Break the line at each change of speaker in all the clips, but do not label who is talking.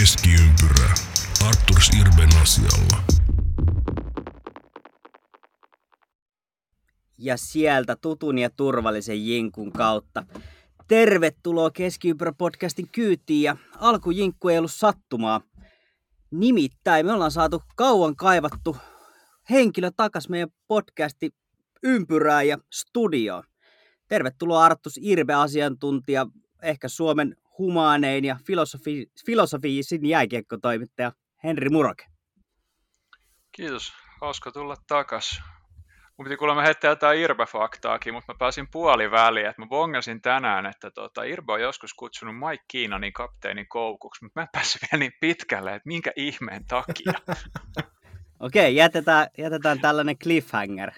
Keskiympyrä. Arturs Irben asialla.
Ja sieltä tutun ja turvallisen jinkun kautta. Tervetuloa Keskiympyrä-podcastin kyytiin ja alkujinkku ei ollut sattumaa. Nimittäin me ollaan saatu kauan kaivattu henkilö takas meidän podcasti ympyrää ja studioon. Tervetuloa Arttus Irbe-asiantuntija, ehkä Suomen humaanein ja filosofi, filosofiisin jääkiekkotoimittaja Henri Muroke.
Kiitos, hauska tulla takas. Mun piti kuulemma heittää jotain Irbe-faktaakin, mutta mä pääsin puoliväliin, että mä bongasin tänään, että tota, Irbe on joskus kutsunut Mike Keenanin kapteenin koukuksi, mutta mä en päässyt vielä niin pitkälle, että minkä ihmeen takia.
Okei, jätetään, jätetään tällainen cliffhanger.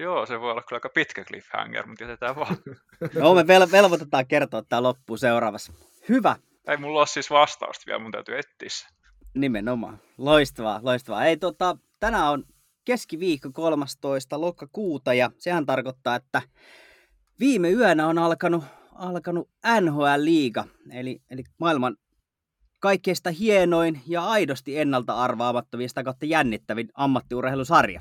Joo, se voi olla kyllä aika pitkä cliffhanger, mutta jätetään vaan.
No, me vel- velvoitetaan kertoa tämä loppuun seuraavassa. Hyvä.
Ei mulla ole siis vastausta vielä, mun täytyy etsiä se.
Nimenomaan. Loistavaa, loistavaa. Ei, tota, tänään on keskiviikko 13. lokakuuta ja sehän tarkoittaa, että viime yönä on alkanut, alkanut NHL-liiga, eli, eli maailman kaikkeista hienoin ja aidosti ennalta arvaamattomia sitä kautta jännittävin ammattiurheilusarja.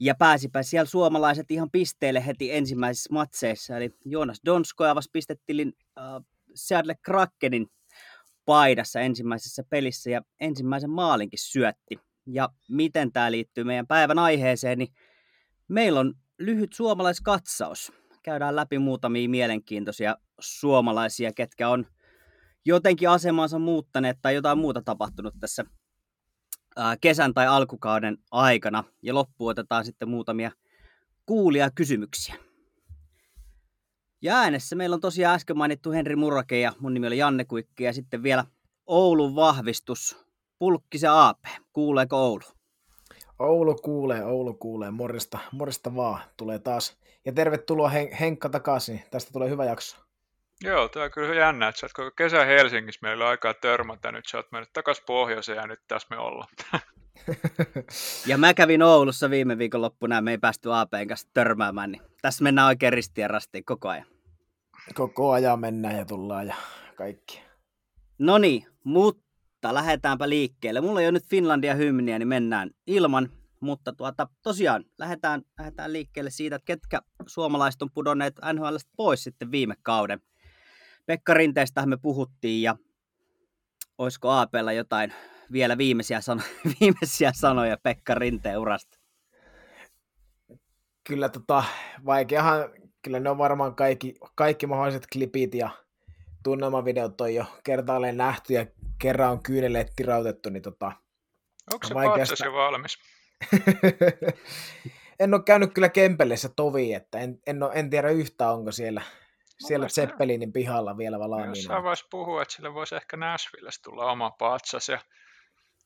Ja pääsipä siellä suomalaiset ihan pisteelle heti ensimmäisissä matseissa. Eli Joonas Donsko avasi pistettilin äh, Seattle Krakenin paidassa ensimmäisessä pelissä ja ensimmäisen maalinkin syötti. Ja miten tämä liittyy meidän päivän aiheeseen, niin meillä on lyhyt suomalaiskatsaus. Käydään läpi muutamia mielenkiintoisia suomalaisia, ketkä on jotenkin asemansa muuttaneet tai jotain muuta tapahtunut tässä kesän tai alkukauden aikana. Ja loppuun otetaan sitten muutamia kuulia kysymyksiä. Ja äänessä meillä on tosiaan äsken mainittu Henri Murake ja mun nimi oli Janne Kuikki ja sitten vielä Oulun vahvistus, Pulkkisen AP. Kuuleeko Oulu?
Oulu kuulee, Oulu kuulee. Morista, morista vaan. Tulee taas. Ja tervetuloa Hen- Henkka takaisin. Tästä tulee hyvä jakso.
Joo, tämä on kyllä jännä, että sä oot koko kesä Helsingissä meillä on aikaa törmätä, nyt sä oot mennyt takaisin pohjoiseen ja nyt tässä me ollaan.
Ja mä kävin Oulussa viime viikonloppuna ja me ei päästy APn kanssa törmäämään, niin tässä mennään oikein ristiin ja rastiin koko ajan.
Koko ajan mennään ja tullaan ja kaikki.
No niin, mutta lähdetäänpä liikkeelle. Mulla ei ole nyt Finlandia hymniä, niin mennään ilman. Mutta tuota, tosiaan lähdetään, lähdetään liikkeelle siitä, että ketkä suomalaiset on pudonneet NHL pois sitten viime kauden. Pekka Rinteestä me puhuttiin ja olisiko APlla jotain vielä viimeisiä, sano- viimeisiä sanoja Pekka Rinteen urasta?
Kyllä tota, vaikeahan, kyllä ne on varmaan kaikki, kaikki mahdolliset klipit ja tunnelmavideot on jo kertaalleen nähty ja kerran on kyyneleet tirautettu, niin tota,
Onko se
Vaikeasta-
jo valmis?
en ole käynyt kyllä Kempelessä tovi, että en, en, ole, en tiedä yhtään, onko siellä, siellä Zeppelinin pihalla vielä valmiina.
Jossain vaiheessa puhua, että sille voisi ehkä Nashvillessä tulla oma patsas. Ja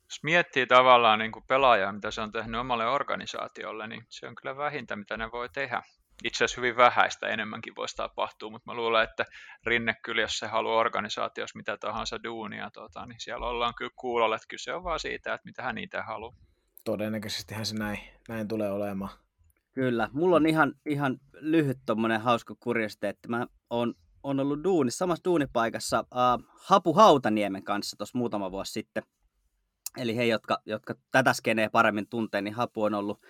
jos miettii tavallaan niin kuin pelaajaa, mitä se on tehnyt omalle organisaatiolle, niin se on kyllä vähintä, mitä ne voi tehdä. Itse asiassa hyvin vähäistä enemmänkin voisi tapahtua, mutta mä luulen, että Rinne kyllä, jos se haluaa organisaatiossa mitä tahansa duunia, tota, niin siellä ollaan kyllä kuulolla, että kyse on vaan siitä, että mitä hän itse haluaa.
Todennäköisestihän se näin, näin tulee olemaan.
Kyllä, mulla on ihan, ihan lyhyt tommonen hauska kuriositeetti. Mä oon, on ollut duunissa, samassa duunipaikassa uh, Hapu Hautaniemen kanssa tuossa muutama vuosi sitten. Eli he, jotka, jotka tätä skenee paremmin tuntee, niin Hapu on ollut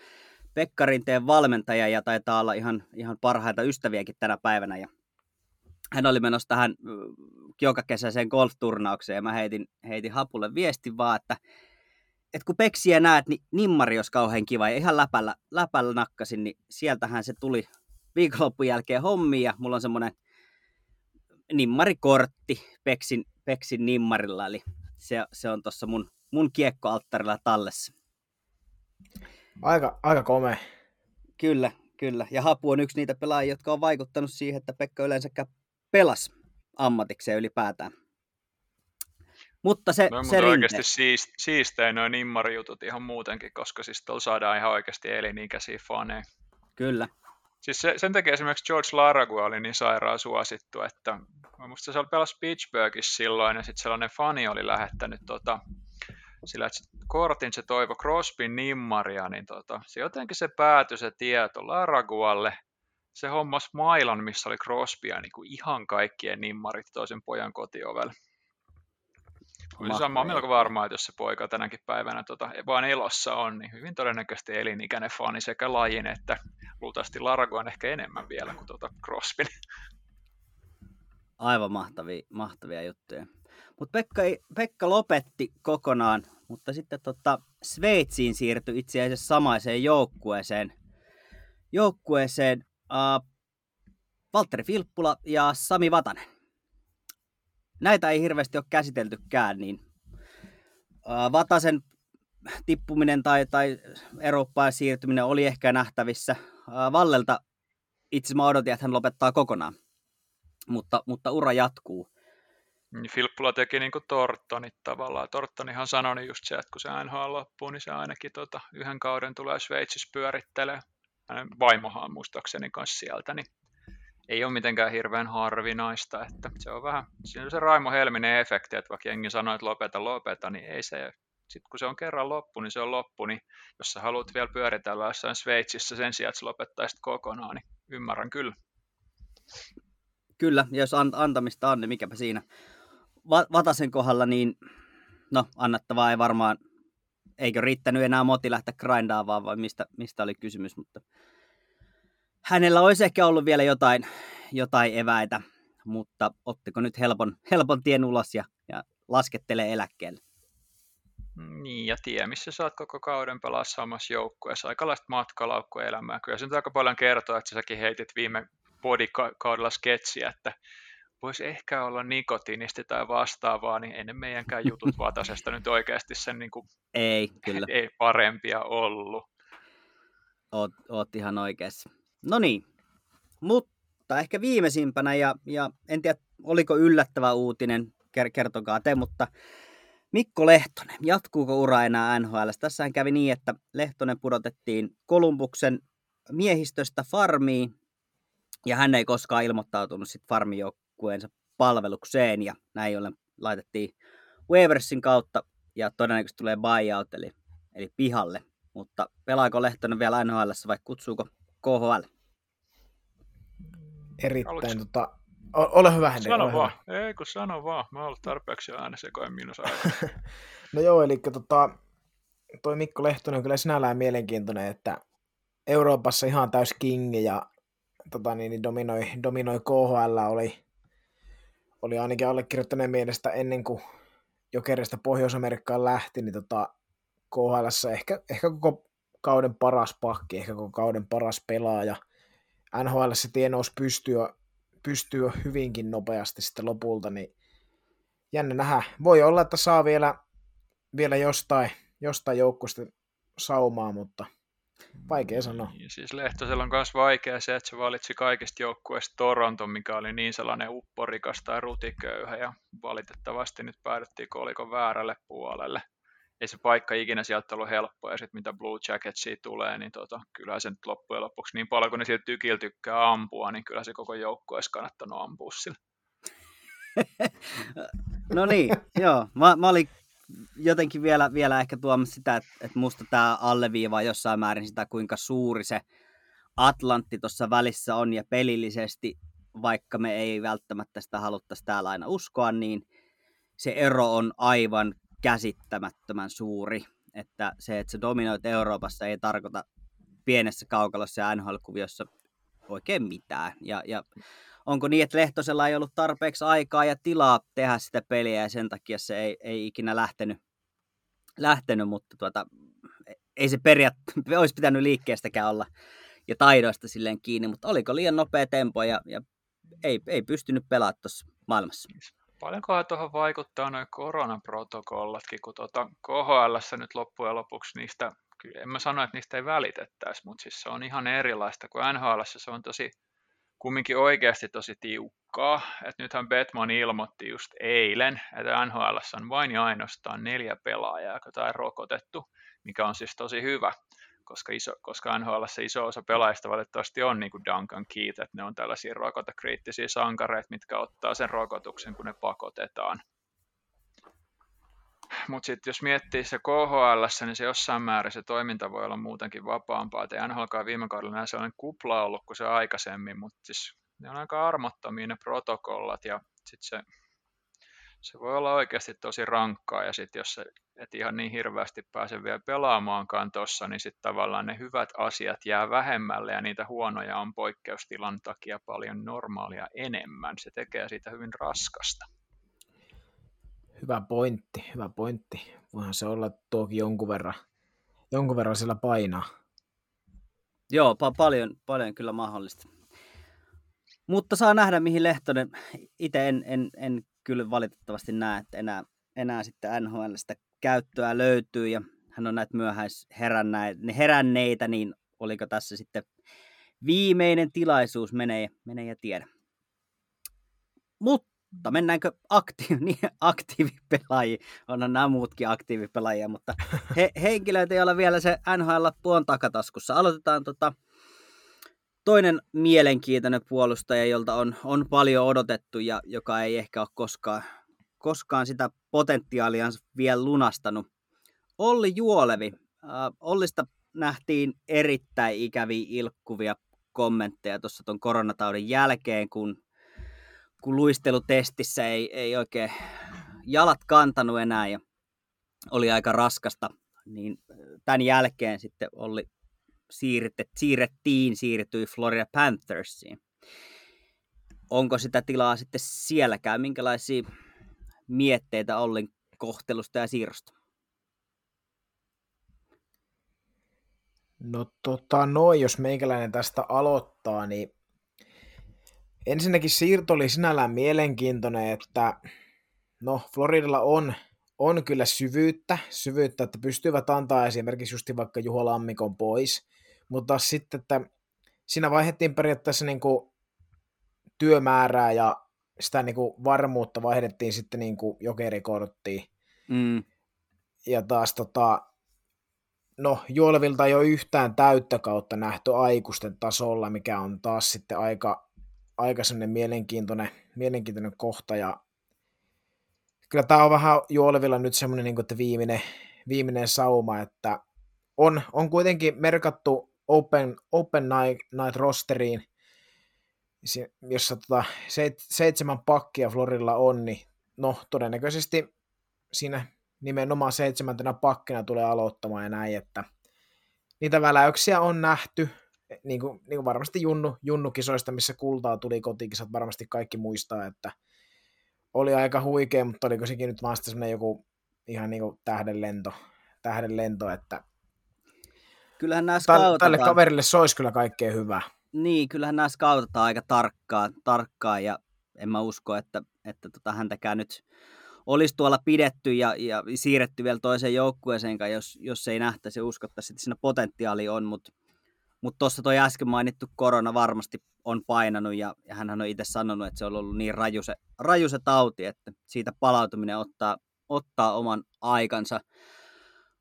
Pekka Rinteen valmentaja ja taitaa olla ihan, ihan parhaita ystäviäkin tänä päivänä. Ja hän oli menossa tähän joka kesäiseen golfturnaukseen ja mä heitin, heitin Hapulle viestin vaan, että et kun Peksiä näet, niin nimmari olisi kauhean kiva ja ihan läpällä, läpällä nakkasin, niin sieltähän se tuli viikonloppun jälkeen hommiin ja mulla on semmoinen nimmarikortti Peksin, Peksin nimmarilla, eli se, se on tuossa mun, mun kiekkoalttarilla tallessa.
Aika, aika komea.
Kyllä, kyllä. Ja Hapu on yksi niitä pelaajia, jotka on vaikuttanut siihen, että Pekka yleensäkään pelas ammatikseen ylipäätään. Mutta se,
No,
se
oikeasti siist, siistejä noin nimmarijutut ihan muutenkin, koska siis tuolla saadaan ihan oikeasti elinikäisiä faneja.
kyllä.
Siis se, sen takia esimerkiksi George Laragua oli niin sairaan suosittu, että musta se oli pelasi Pittsburghissa silloin ja sitten sellainen fani oli lähettänyt tota, sillä että kortin se toivo Crosbyn nimmaria, niin tota, se jotenkin se päätyi se tieto Laragualle. Se hommas mailan, missä oli Crosbya niin kuin ihan kaikkien nimmarit toisen pojan kotiovelle. Olisi sama melko varmaa, että jos se poika tänäkin päivänä tota, vaan elossa on, niin hyvin todennäköisesti elinikäinen fani sekä lajin että luultavasti Largo on ehkä enemmän vielä kuin tuota Crosby.
Aivan mahtavia, mahtavia juttuja. Mutta Pekka, Pekka lopetti kokonaan, mutta sitten tota, Sveitsiin siirtyi itse asiassa samaiseen joukkueeseen. Joukkueeseen uh, Valtteri Filppula ja Sami Vatanen. Näitä ei hirveästi ole käsiteltykään, niin Vatasen tippuminen tai, tai Eurooppaan siirtyminen oli ehkä nähtävissä. Vallelta itse mä odotin, että hän lopettaa kokonaan, mutta, mutta ura jatkuu.
Niin Filppula teki niin kuin Tortonit tavallaan. Tortonihan sanoi niin just se, että kun se NHL loppuu, niin se ainakin tota, yhden kauden tulee Sveitsissä pyörittelee. Hänen vaimohan muistaakseni kanssa sieltä, niin ei ole mitenkään hirveän harvinaista, että se on vähän, siinä on se Raimo Helminen efekti, että vaikka jengi sanoo, että lopeta, lopeta, niin ei se, sitten kun se on kerran loppu, niin se on loppu, niin jos sä haluat vielä pyöritellä jossain Sveitsissä sen sijaan, että sä lopettaisit kokonaan, niin ymmärrän kyllä.
Kyllä, ja jos antamista on, niin mikäpä siinä. Vatasen kohdalla, niin no, annettavaa ei varmaan, eikö riittänyt enää moti lähteä grindaamaan, vai mistä, mistä oli kysymys, mutta hänellä olisi ehkä ollut vielä jotain, jotain eväitä, mutta ottiko nyt helpon, helpon tien ulos ja, ja laskettelee eläkkeelle?
Niin, ja tie, missä saat koko kauden pelaa samassa joukkueessa. Aikalaista matkalaukkuelämää. Kyllä se nyt aika paljon kertoo, että säkin heitit viime bodikaudella sketsiä, että voisi ehkä olla nikotiinisti tai vastaavaa, niin ennen meidänkään jutut Vatasesta nyt oikeasti sen niin kuin,
ei, kyllä.
ei parempia ollut.
Oot, oot ihan oikeassa. No niin, mutta ehkä viimeisimpänä, ja, ja en tiedä oliko yllättävä uutinen, kertokaa te, mutta Mikko Lehtonen, jatkuuko ura enää NHL? Tässähän kävi niin, että Lehtonen pudotettiin Kolumbuksen miehistöstä farmiin, ja hän ei koskaan ilmoittautunut sitten farmijoukkueensa palvelukseen, ja näin ollen laitettiin Waversin kautta, ja todennäköisesti tulee buyout, eli, eli pihalle. Mutta pelaako Lehtonen vielä NHL vai kutsuuko KHL?
Erittäin tota, ole hyvä, Henri.
Sano ole vaan. Hyvä. Ei kun sano vaan. Mä oon tarpeeksi äänessä, koen minus
No joo, eli tota, toi Mikko Lehtonen on kyllä sinällään mielenkiintoinen, että Euroopassa ihan täys kingi ja tota, niin, niin dominoi, dominoi KHL, oli, oli ainakin allekirjoittaneen mielestä ennen kuin Jokerista Pohjois-Amerikkaan lähti, niin tota, KHL ehkä, ehkä koko kauden paras pakki, ehkä koko kauden paras pelaaja. NHL se tienous pystyy, pystyy hyvinkin nopeasti sitten lopulta, niin jännä nähdä. Voi olla, että saa vielä, vielä jostain, jostain joukkueesta saumaa, mutta vaikea sanoa.
Niin, siis Lehtosella on myös vaikea se, että se valitsi kaikista joukkueista Toronto, mikä oli niin sellainen upporikas tai rutiköyhä, ja valitettavasti nyt päädyttiin kolikon väärälle puolelle ei se paikka ikinä sieltä ollut helppo, ja sitten mitä Blue Jacketsia tulee, niin tota, kyllä se nyt loppujen lopuksi niin paljon kuin ne sieltä tykillä tykkää ampua, niin kyllä se koko joukko olisi kannattanut ampua sillä.
no niin, joo. Mä, mä olin jotenkin vielä, vielä ehkä tuomassa sitä, että, että musta tämä alleviivaa jossain määrin sitä, kuinka suuri se Atlantti tuossa välissä on, ja pelillisesti, vaikka me ei välttämättä sitä haluttaisi täällä aina uskoa, niin se ero on aivan käsittämättömän suuri, että se, että se dominoit Euroopassa ei tarkoita pienessä kaukalossa ja NHL-kuviossa oikein mitään. Ja, ja onko niin, että Lehtosella ei ollut tarpeeksi aikaa ja tilaa tehdä sitä peliä ja sen takia se ei, ei ikinä lähtenyt, lähtenyt mutta tuota, ei se periaatteessa olisi pitänyt liikkeestäkään olla ja taidoista silleen kiinni, mutta oliko liian nopea tempo ja, ja ei, ei pystynyt pelaamaan tuossa maailmassa.
Paljonkohan tuohon vaikuttaa noin koronaprotokollatkin, kun tuota KHL nyt loppujen lopuksi niistä, kyllä en mä sano, että niistä ei välitettäisi, mutta siis se on ihan erilaista kuin NHL, se on tosi kumminkin oikeasti tosi tiukkaa. Et nythän Betman ilmoitti just eilen, että NHL on vain ja ainoastaan neljä pelaajaa, jotka on rokotettu, mikä on siis tosi hyvä koska, iso, koska NHL se iso osa pelaajista valitettavasti on niin kuin Duncan Keith, että ne on tällaisia rokotekriittisiä sankareita, mitkä ottaa sen rokotuksen, kun ne pakotetaan. Mutta sitten jos miettii se KHL, niin se jossain määrin se toiminta voi olla muutenkin vapaampaa. Et NHL viime kaudella näin sellainen kupla ollut kuin se aikaisemmin, mutta siis ne on aika armottomia ne protokollat ja sitten se se voi olla oikeasti tosi rankkaa ja sitten jos se et ihan niin hirveästi pääse vielä pelaamaankaan tuossa, niin sitten tavallaan ne hyvät asiat jää vähemmälle ja niitä huonoja on poikkeustilan takia paljon normaalia enemmän. Se tekee siitä hyvin raskasta.
Hyvä pointti, hyvä pointti. Voihan se olla tuokin jonkun verran, jonkun verran sillä painaa.
Joo, pa- paljon, paljon kyllä mahdollista. Mutta saa nähdä, mihin Lehtonen, itse en, en, en kyllä valitettavasti näe, että enää, enää sitten NHL sitä käyttöä löytyy ja hän on näitä myöhäisheränneitä, niin oliko tässä sitten viimeinen tilaisuus, menee, menee ja tiedä. Mutta mennäänkö aktiivi, niin aktiivipelaajiin? Onhan nämä muutkin aktiivipelaajia, mutta he, henkilöitä, joilla vielä se NHL-lappu on takataskussa. Aloitetaan tota, toinen mielenkiintoinen puolustaja, jolta on, on paljon odotettu ja joka ei ehkä ole koskaan, koskaan sitä potentiaalia vielä lunastanut. Olli Juolevi. Äh, Ollista nähtiin erittäin ikäviä ilkkuvia kommentteja tuossa tuon koronataudin jälkeen, kun, kun luistelutestissä ei, ei oikein jalat kantanut enää ja oli aika raskasta, niin tämän jälkeen sitten Olli siirrettiin, siirtyi Florida Panthersiin. Onko sitä tilaa sitten sielläkään? Minkälaisia mietteitä Ollin kohtelusta ja siirrosta?
No tota noin, jos meikäläinen tästä aloittaa, niin ensinnäkin siirto oli sinällään mielenkiintoinen, että no Floridalla on, on kyllä syvyyttä, syvyyttä, että pystyvät antaa esimerkiksi just vaikka Juho Lammikon pois, mutta sitten, että siinä vaihdettiin periaatteessa niin kuin työmäärää ja sitä niin kuin varmuutta vaihdettiin sitten niin kuin jokerikorttiin. Mm. Ja taas tota, no Juolevilta ei ole yhtään täyttä kautta nähty aikuisten tasolla, mikä on taas sitten aika, aika mielenkiintoinen, mielenkiintoinen kohta. Ja kyllä tämä on vähän Juolevilla nyt semmoinen niin kuin, että viimeinen, viimeinen sauma, että on, on kuitenkin merkattu Open, open Night, night rosteriin, jossa tota, seitsemän pakkia Florilla on, niin no todennäköisesti siinä nimenomaan seitsemäntenä pakkina tulee aloittamaan ja näin, että niitä väläyksiä on nähty, niin kuin, niin kuin varmasti Junnu, Junnu-kisoista, missä kultaa tuli kotikisat, varmasti kaikki muistaa, että oli aika huikea, mutta oliko sekin nyt vaan semmoinen joku ihan niin kuin tähdenlento, tähdenlento, että
kyllähän nämä scoutetaan...
Tälle kaverille se olisi kyllä kaikkea hyvää.
Niin, kyllähän nämä scoutetaan aika tarkkaan, tarkkaan ja en mä usko, että, että tota, häntäkään nyt olisi tuolla pidetty ja, ja siirretty vielä toiseen joukkueeseen, jos, jos ei nähtäisi ja uskottaisi, että siinä potentiaali on, mutta mutta tuossa toi äsken mainittu korona varmasti on painanut ja, ja hän on itse sanonut, että se on ollut niin raju se, raju se tauti, että siitä palautuminen ottaa, ottaa oman aikansa.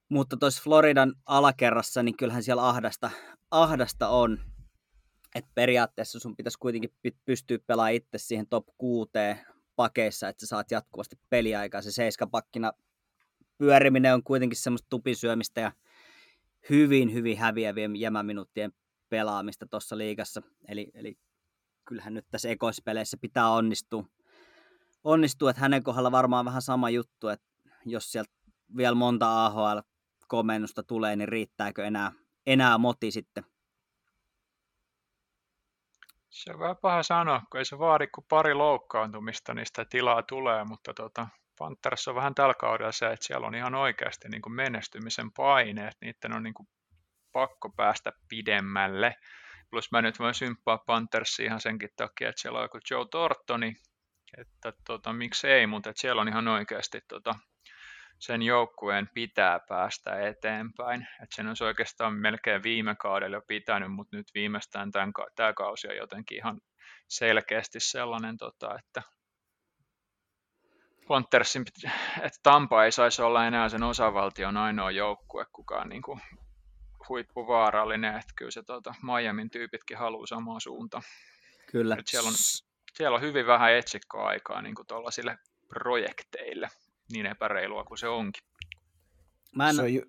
Mutta tuossa Floridan alakerrassa, niin kyllähän siellä ahdasta, ahdasta on. Että periaatteessa sun pitäisi kuitenkin pystyä pelaamaan itse siihen top 6 pakeissa, että sä saat jatkuvasti peliaikaa. Se seiskapakkina pyöriminen on kuitenkin semmoista tupisyömistä ja hyvin, hyvin häviävien jämäminuuttien pelaamista tuossa liigassa. Eli, eli kyllähän nyt tässä ekoispeleissä pitää onnistua. onnistua, että hänen kohdalla varmaan vähän sama juttu, että jos sieltä vielä monta AHL komennusta tulee, niin riittääkö enää, enää moti sitten?
Se on vähän paha sanoa, kun ei se vaadi kuin pari loukkaantumista, niin sitä tilaa tulee, mutta tota, Panthers on vähän tällä kaudella se, että siellä on ihan oikeasti niin kuin menestymisen paineet, niiden on niin kuin pakko päästä pidemmälle. Plus mä nyt voin symppaa Panthersia ihan senkin takia, että siellä on joku Joe Tortoni, että tota, miksei, mutta että siellä on ihan oikeasti tota, sen joukkueen pitää päästä eteenpäin. Et sen olisi oikeastaan melkein viime kaudella jo pitänyt, mutta nyt viimeistään tämän, tämä kausi on jotenkin ihan selkeästi sellainen, tota, että Panthersin, että Tampa ei saisi olla enää sen osavaltion ainoa joukkue, kukaan niin kuin huippuvaarallinen, että kyllä se tota, Miamin tyypitkin haluaa samaan suuntaan.
Kyllä.
Et siellä, on, siellä on hyvin vähän etsikkoaikaa niin kuin projekteille niin epäreilua kuin se onkin.
Mä en...
Se on ju...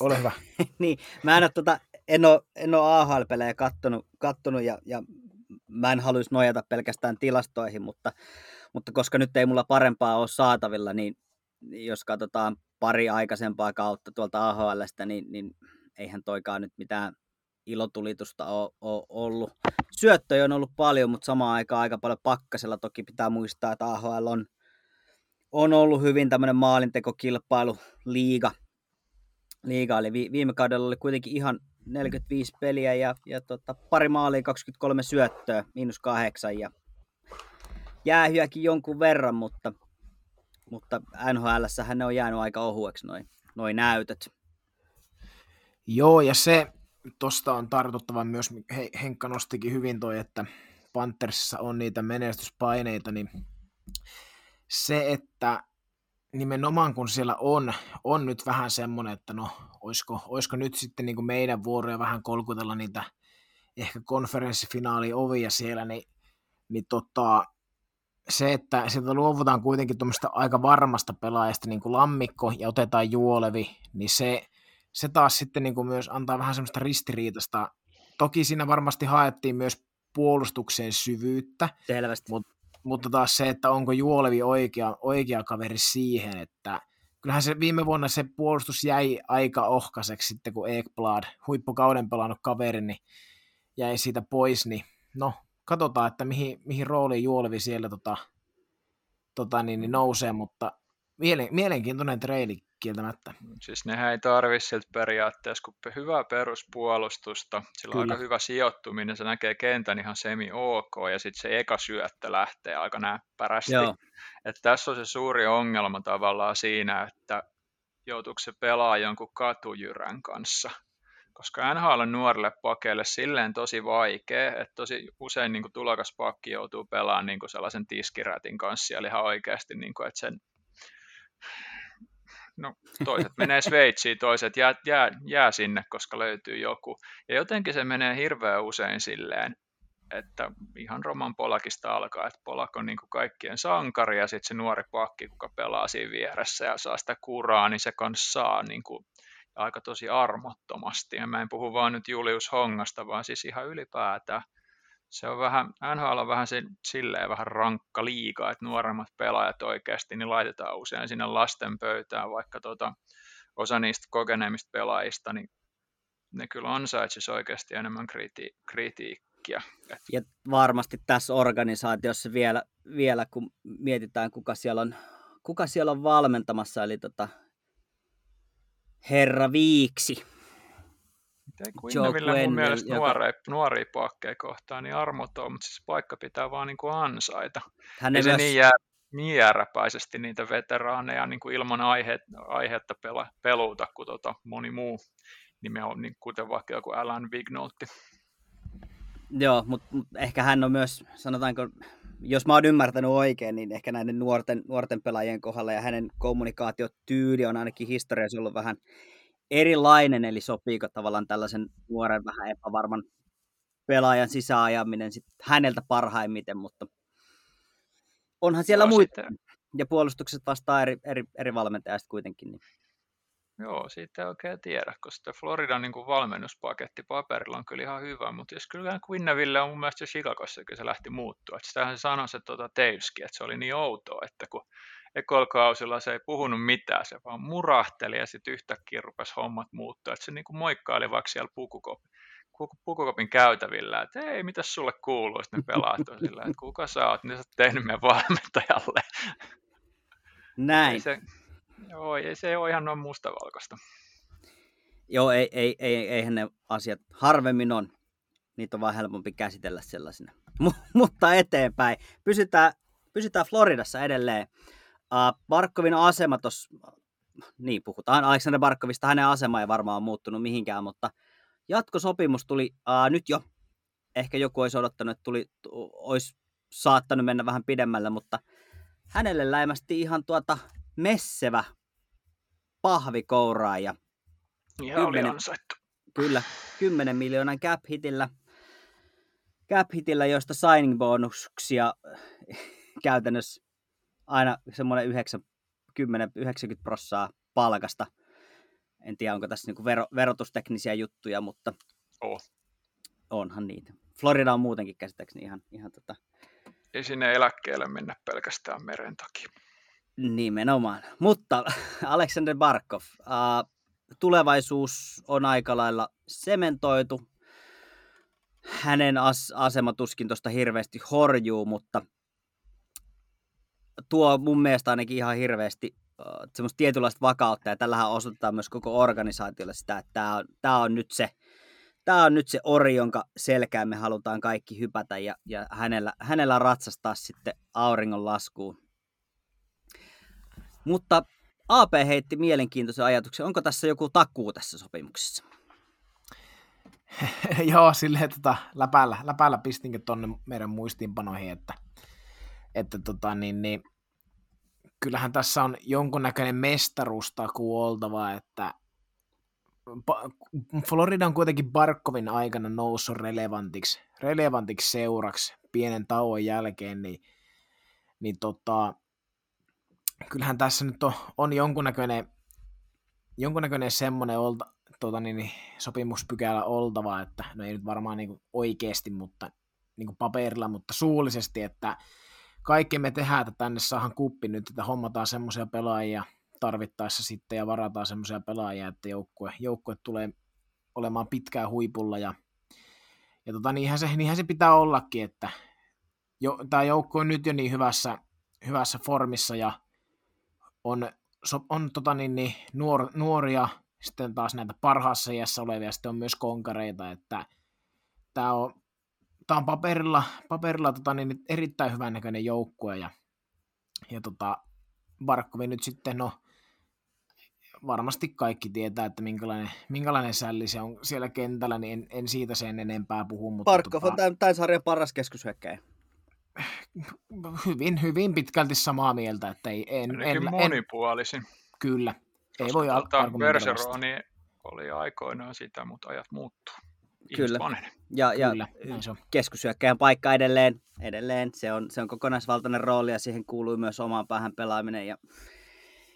Ole hyvä.
niin, mä en ole, tota, en ole, en ole AHL-pelejä kattonut, kattonut ja, ja mä en haluaisi nojata pelkästään tilastoihin, mutta, mutta koska nyt ei mulla parempaa ole saatavilla, niin jos katsotaan pari aikaisempaa kautta tuolta AHLstä, niin, niin eihän toikaan nyt mitään ilotulitusta ole, ole ollut. Syöttöjä on ollut paljon, mutta samaan aikaan aika paljon pakkasella. Toki pitää muistaa, että AHL on, on ollut hyvin tämmöinen maalintekokilpailu, liiga. liiga. Eli viime kaudella oli kuitenkin ihan 45 peliä ja, ja tota, pari maalia, 23 syöttöä, miinus kahdeksan ja jäähyäkin jonkun verran, mutta, mutta nhl ne on jäänyt aika ohueksi noin noi näytöt.
Joo, ja se tuosta on tartuttava myös, he, Henkka nostikin hyvin toi, että Panthersissa on niitä menestyspaineita, niin se, että nimenomaan kun siellä on, on nyt vähän semmoinen, että no, olisiko, olisiko nyt sitten niin kuin meidän vuoroja vähän kolkutella niitä ehkä konferenssifinaali ovia siellä, niin, niin tota, se, että sieltä luovutaan kuitenkin tuommoista aika varmasta pelaajasta, niin kuin Lammikko, ja otetaan Juolevi, niin se, se taas sitten niin kuin myös antaa vähän semmoista ristiriitasta. Toki siinä varmasti haettiin myös puolustuksen syvyyttä,
Selvästi.
mutta mutta taas se, että onko Juolevi oikea, oikea kaveri siihen, että kyllähän se viime vuonna se puolustus jäi aika ohkaiseksi sitten, kun Ekblad, huippukauden pelannut kaveri, niin jäi siitä pois, niin no, katsotaan, että mihin, mihin rooliin Juolevi siellä tota, tota, niin, niin nousee, mutta mielenkiintoinen treili kieltämättä.
Siis nehän ei tarvi siltä periaatteessa, kun hyvää peruspuolustusta, sillä on aika hyvä sijoittuminen, se näkee kentän ihan semi-ok, ja sitten se eka syöttö lähtee aika näppärästi. Että tässä on se suuri ongelma tavallaan siinä, että joutuuko se pelaa jonkun katujyrän kanssa. Koska NHL on nuorille pakeille silleen tosi vaikea, että tosi usein niin tulokas pakki joutuu pelaamaan niin sellaisen tiskirätin kanssa, eli ihan oikeasti, niin kuin, että sen no toiset menee Sveitsiin, toiset jää, jää, jää sinne, koska löytyy joku. Ja jotenkin se menee hirveän usein silleen, että ihan Roman Polakista alkaa, että Polak on niin kuin kaikkien sankari ja sitten se nuori pakki, kuka pelaa siinä vieressä ja saa sitä kuraa, niin se kanssa saa niin kuin aika tosi armottomasti. Ja mä en puhu vaan nyt Julius Hongasta, vaan siis ihan ylipäätään se on vähän, NHL on vähän silleen vähän rankka liiga, että nuoremmat pelaajat oikeasti niin laitetaan usein sinne lasten pöytään, vaikka tota, osa niistä kokeneemmista pelaajista, niin ne kyllä ansaitsisi oikeasti enemmän kriti- kritiikkiä.
Ja varmasti tässä organisaatiossa vielä, vielä kun mietitään, kuka siellä on, kuka siellä on valmentamassa, eli tota, Herra Viiksi,
Quinneville mun mielestä joka... nuoria, nuoria pakkeja kohtaan niin armoton, mutta siis paikka pitää vaan niin kuin ansaita. Hän ei myös... se niin, jää, niin jääräpäisesti niitä veteraaneja niin kuin ilman aihe, aihetta pela, peluuta kuin tota moni muu nime on, niin kuten vaikka joku Alan Vignolti.
Joo, mutta mut ehkä hän on myös, sanotaanko, jos mä oon ymmärtänyt oikein, niin ehkä näiden nuorten, nuorten pelaajien kohdalla ja hänen kommunikaatiotyyli on ainakin historiassa ollut vähän erilainen, eli sopiiko tavallaan tällaisen nuoren vähän epävarman pelaajan sisäajaminen sit häneltä parhaimmiten, mutta onhan siellä no, muita, sitten... ja puolustukset vastaa eri, eri, eri valmentajasta kuitenkin. Niin.
Joo, siitä ei oikein tiedä, koska Floridan niin kuin valmennuspaketti paperilla on kyllä ihan hyvä, mutta jos kyllä Quinneville on mun mielestä jo Chicagossakin se lähti muuttua. Että sitähän se sanoi se tuota Taveskin, että se oli niin outoa, että kun ekolkausilla se ei puhunut mitään, se vaan murahteli ja sitten yhtäkkiä rupesi hommat muuttua. Että se niin kuin moikkaili vaikka siellä pukukopin, pukukopin käytävillä, että ei, mitä sulle kuuluu, sitten ne pelaat sillä, että kuka sä oot, niin sä oot tehnyt meidän valmentajalle.
Näin. Ei
se, joo, ei se ole ihan noin mustavalkoista.
Joo, ei, ei, ei, eihän ne asiat harvemmin on. Niitä on vaan helpompi käsitellä sellaisina. M- mutta eteenpäin. Pysytään, pysytään Floridassa edelleen. Uh, Barkovin asema tuossa, niin puhutaan Aleksander Barkovista, hänen asema ei varmaan muuttunut mihinkään, mutta jatkosopimus tuli uh, nyt jo. Ehkä joku olisi odottanut, että tuli, olisi saattanut mennä vähän pidemmälle, mutta hänelle läimästi ihan tuota messevä pahvikouraa ja
Ihan kymmenen, oli
Kyllä, 10 miljoonan cap hitillä, cap hitillä joista signing bonuksia käytännössä aina semmoinen 90, 90 prossaa palkasta. En tiedä, onko tässä niinku vero, verotusteknisiä juttuja, mutta
oh.
onhan niitä. Florida on muutenkin käsittääkseni ihan, ihan tota,
Ei sinne eläkkeelle mennä pelkästään meren takia.
nimenomaan. Mutta Alexander Barkov, uh, tulevaisuus on aika lailla sementoitu. Hänen as- asema tuskin tuosta hirveästi horjuu, mutta tuo mun mielestä ainakin ihan hirveästi semmoista tietynlaista vakautta, ja tällähän osoitetaan myös koko organisaatiolle sitä, että tämä on, on nyt se Tämä on nyt se ori, jonka selkään me halutaan kaikki hypätä ja, ja hänellä, hänellä ratsastaa sitten auringon laskuun. Mutta AP heitti mielenkiintoisen ajatuksen. Onko tässä joku takuu tässä sopimuksessa?
Joo, silleen tota, läpällä, läpällä pistinkin tonne meidän muistiinpanoihin, että, että tota, niin, niin, kyllähän tässä on jonkunnäköinen mestaruustakuu oltava, että Florida on kuitenkin Barkovin aikana noussut relevantiksi, relevantiksi seuraksi pienen tauon jälkeen, niin, niin tota, kyllähän tässä nyt on, on jonkunnäköinen, jonkunnäköinen semmoinen olta, tota niin, niin, sopimuspykälä oltava, että no ei nyt varmaan niin oikeasti, mutta niin paperilla, mutta suullisesti, että kaikki me tehdään, että tänne saahan kuppi nyt, että hommataan semmoisia pelaajia tarvittaessa sitten ja varataan semmoisia pelaajia, että joukkue, joukkue tulee olemaan pitkään huipulla ja, ja tota, niinhän, se, niinhän se pitää ollakin, että jo, tämä joukko on nyt jo niin hyvässä, hyvässä formissa ja on, on tota niin, niin, nuor, nuoria, sitten taas näitä parhaassa iässä olevia, sitten on myös konkareita, että tämä on, tämä on paperilla, paperilla tota niin, erittäin hyvän näköinen joukkue ja, ja tota, Barkovi nyt sitten, no varmasti kaikki tietää, että minkälainen, minkälainen sälli se on siellä kentällä, niin en, en siitä sen enempää puhu. Mutta
Barkov tota, on tämän, tämän sarjan paras keskushyökkäjä.
Hyvin, hyvin pitkälti samaa mieltä, että ei, en, en,
monipuolisin.
En, kyllä, ei voi
argumentoida oli aikoinaan sitä, mutta ajat muuttuu.
Kyllä. Ja, ja Kyllä, keskushyökkäjän paikka edelleen, edelleen. Se, on, se on kokonaisvaltainen rooli ja siihen kuuluu myös omaan päähän pelaaminen. Ja,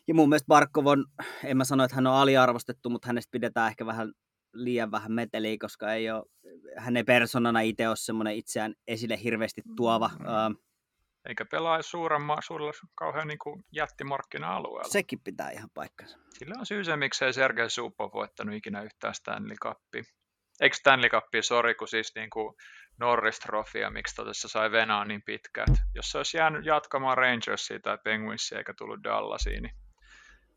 ja mun mielestä Barkov on, en mä sano, että hän on aliarvostettu, mutta hänestä pidetään ehkä vähän liian vähän meteliä, koska ei ole, hän ei persoonana itse ole semmoinen itseään esille hirveästi tuova. Mm.
Eikä pelaa suuremma, suurella kauhean niin kuin jättimarkkina-alueella.
Sekin pitää ihan paikkansa.
Sillä on syy se, miksei Sergei Supov voittanut ikinä yhtään Stanley Cupia eikö Stanley Cup, sori, kun siis niin kuin Norris Trofia, miksi totessa sai venaa niin pitkään. Jos se olisi jäänyt jatkamaan Rangersia tai Penguinsia eikä tullut Dallasiin, niin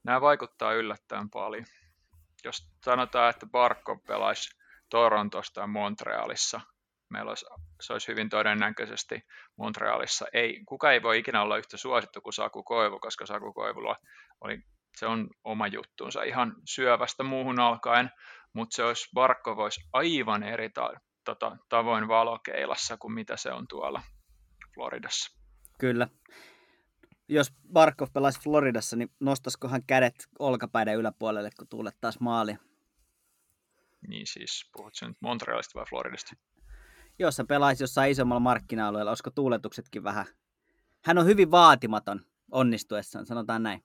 nämä vaikuttaa yllättäen paljon. Jos sanotaan, että Barkov pelaisi Torontosta ja Montrealissa, meillä olisi, se olisi hyvin todennäköisesti Montrealissa. Ei, kuka ei voi ikinä olla yhtä suosittu kuin Saku Koivu, koska Saku Koivulla oli, se on oma juttuunsa ihan syövästä muuhun alkaen, mutta se olisi, Barkko voisi aivan eri ta- tota, tavoin valokeilassa kuin mitä se on tuolla Floridassa.
Kyllä. Jos Barkov pelaisi Floridassa, niin nostaisikohan kädet olkapäiden yläpuolelle, kun tuulet taas maali?
Niin siis, puhut nyt Montrealista vai Floridasta?
Jos sä pelaisi jossain isommalla markkina-alueella, olisiko tuuletuksetkin vähän? Hän on hyvin vaatimaton onnistuessaan, sanotaan näin.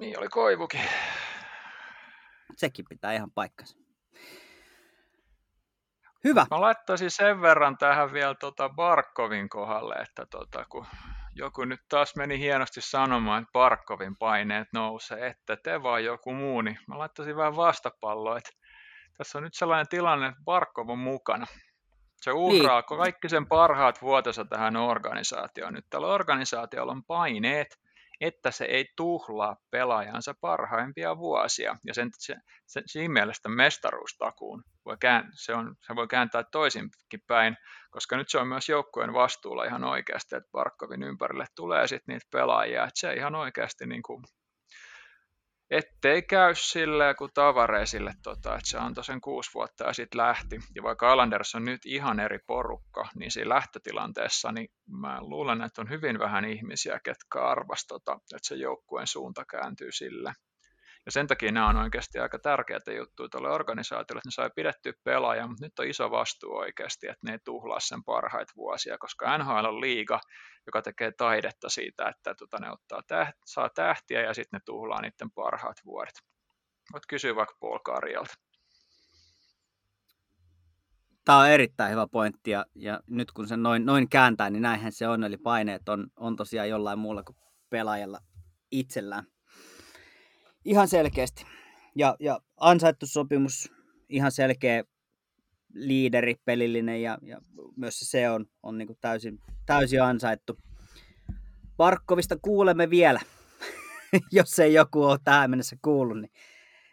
Niin oli Koivukin.
Sekin pitää ihan paikkansa. Hyvä.
Mä laittaisin sen verran tähän vielä tota Barkovin kohdalle, että tota, kun joku nyt taas meni hienosti sanomaan, että Barkovin paineet nousee, että te vaan joku muu, niin mä laittaisin vähän vastapalloa, että tässä on nyt sellainen tilanne, että Barkov on mukana. Se uhraa niin. kaikki sen parhaat vuotensa tähän organisaatioon. Nyt tällä organisaatiolla on paineet, että se ei tuhlaa pelaajansa parhaimpia vuosia. Ja sen, se, se, siinä mielessä mestaruustakuun voi kään, se, on, se voi kääntää toisinkin päin, koska nyt se on myös joukkueen vastuulla ihan oikeasti, että Barkovin ympärille tulee sitten niitä pelaajia, että se ihan oikeasti niin kuin ettei käy silleen kuin tavareisille, tota, että se antoi sen kuusi vuotta ja sitten lähti. Ja vaikka Alanders on nyt ihan eri porukka, niin siinä lähtötilanteessa niin mä luulen, että on hyvin vähän ihmisiä, ketkä arvas, tota, että se joukkueen suunta kääntyy sille. Ja sen takia nämä on oikeasti aika tärkeitä juttuja tuolle organisaatiolle, että ne sai pidettyä pelaajan, mutta nyt on iso vastuu oikeasti, että ne ei tuhlaa sen parhaita vuosia, koska NHL on liiga, joka tekee taidetta siitä, että tota, ne ottaa täht, saa tähtiä ja sitten ne tuhlaa niiden parhaat vuodet. Voit kysyä vaikka Paul Karjalta.
Tämä on erittäin hyvä pointti ja, ja nyt kun se noin, noin kääntää, niin näinhän se on. Eli paineet on, on tosiaan jollain muulla kuin pelaajalla itsellään. Ihan selkeästi. Ja, ja ansaittu sopimus, ihan selkeä liideri, pelillinen ja, ja myös se on, on niin täysin, täysin ansaittu. Barkovista kuulemme vielä, jos ei joku ole tähän mennessä kuullut, niin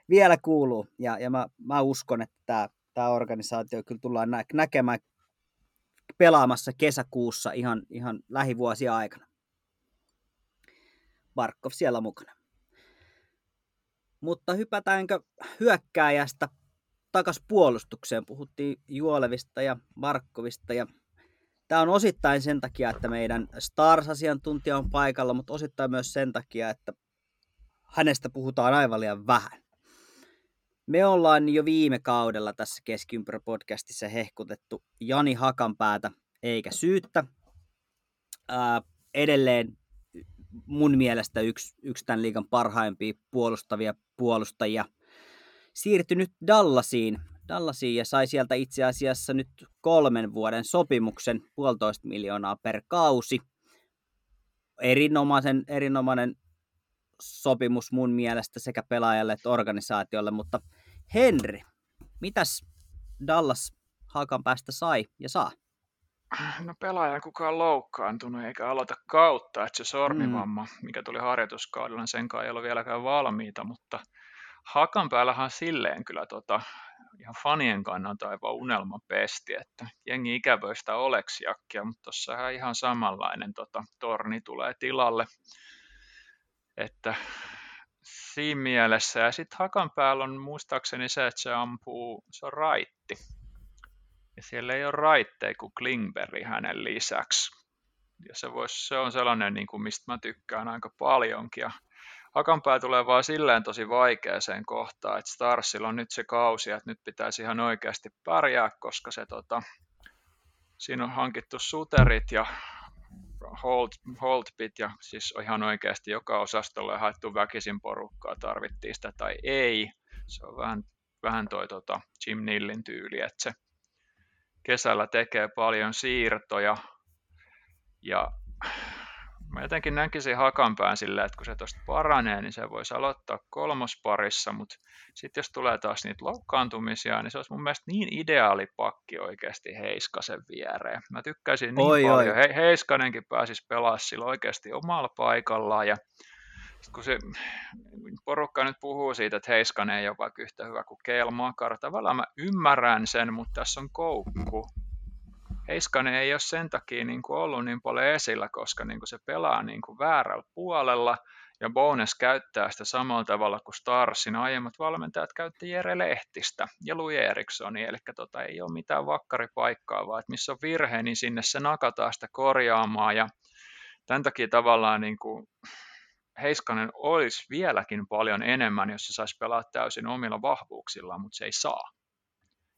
vielä kuuluu. Ja, ja mä, mä uskon, että tämä, tämä organisaatio kyllä tullaan nä- näkemään pelaamassa kesäkuussa ihan, ihan lähivuosia aikana. Barkov siellä mukana. Mutta hypätäänkö hyökkääjästä takas puolustukseen? Puhuttiin Juolevista ja Barkovista ja Tämä on osittain sen takia, että meidän Stars-asiantuntija on paikalla, mutta osittain myös sen takia, että hänestä puhutaan aivan liian vähän. Me ollaan jo viime kaudella tässä Keskiympärä-podcastissa hehkutettu Jani Hakanpäätä eikä syyttä. Ää, edelleen mun mielestä yksi, yksi tämän liigan parhaimpia puolustavia puolustajia. Siirtynyt Dallasiin, Dallasiin ja sai sieltä itse asiassa nyt kolmen vuoden sopimuksen, puolitoista miljoonaa per kausi. Erinomaisen, erinomainen sopimus mun mielestä sekä pelaajalle että organisaatiolle, mutta Henry, mitäs Dallas Hakan päästä sai ja saa?
No pelaaja kukaan loukkaantunut eikä aloita kautta, että se sormivamma, mm. mikä tuli harjoituskaudella, niin sen ei ole vieläkään valmiita, mutta Hakan päällähän silleen kyllä tota, ihan fanien kannalta aivan unelmapesti, että jengi ikävöi sitä oleksiakkia, mutta tuossa ihan samanlainen tota, torni tulee tilalle. Että siinä mielessä. Ja sitten hakan päällä on muistaakseni se, että se ampuu, se on raitti. Ja siellä ei ole raitteja kuin Klingberg hänen lisäksi. Ja se, vois, se on sellainen, niin kuin, mistä mä tykkään aika paljonkin. Ja Hakanpää tulee vaan silleen tosi vaikeaseen kohtaan, että Starsilla on nyt se kausi, että nyt pitäisi ihan oikeasti pärjää, koska se tota, siinä on hankittu suterit ja hold, holdbit ja siis ihan oikeasti joka osastolle haettu väkisin porukkaa, tarvittiin sitä tai ei. Se on vähän, vähän toi tota Jim Nillin tyyli, että se kesällä tekee paljon siirtoja ja mä jotenkin näkisin Hakanpään silleen, että kun se tuosta paranee, niin se voisi aloittaa kolmosparissa, mutta sitten jos tulee taas niitä loukkaantumisia, niin se olisi mun mielestä niin ideaali pakki oikeasti Heiskasen viereen. Mä tykkäisin niin oi, paljon. Oi. He, Heiskanenkin pääsisi pelaamaan sillä oikeasti omalla paikallaan ja kun se porukka nyt puhuu siitä, että Heiskanen ei ole vaikka yhtä hyvä kuin Keilmakar, tavallaan mä ymmärrän sen, mutta tässä on koukku. Heiskanen ei ole sen takia niin kuin ollut niin paljon esillä, koska niin kuin se pelaa niin kuin väärällä puolella ja Bones käyttää sitä samalla tavalla kuin Starsin. Aiemmat valmentajat käytti Jere Lehtistä ja Louis Erikssoni, eli tota, ei ole mitään vakkaripaikkaa, vaan että missä on virhe, niin sinne se nakataan sitä korjaamaan ja tämän takia tavallaan niin kuin Heiskanen olisi vieläkin paljon enemmän, jos se saisi pelaa täysin omilla vahvuuksillaan, mutta se ei saa.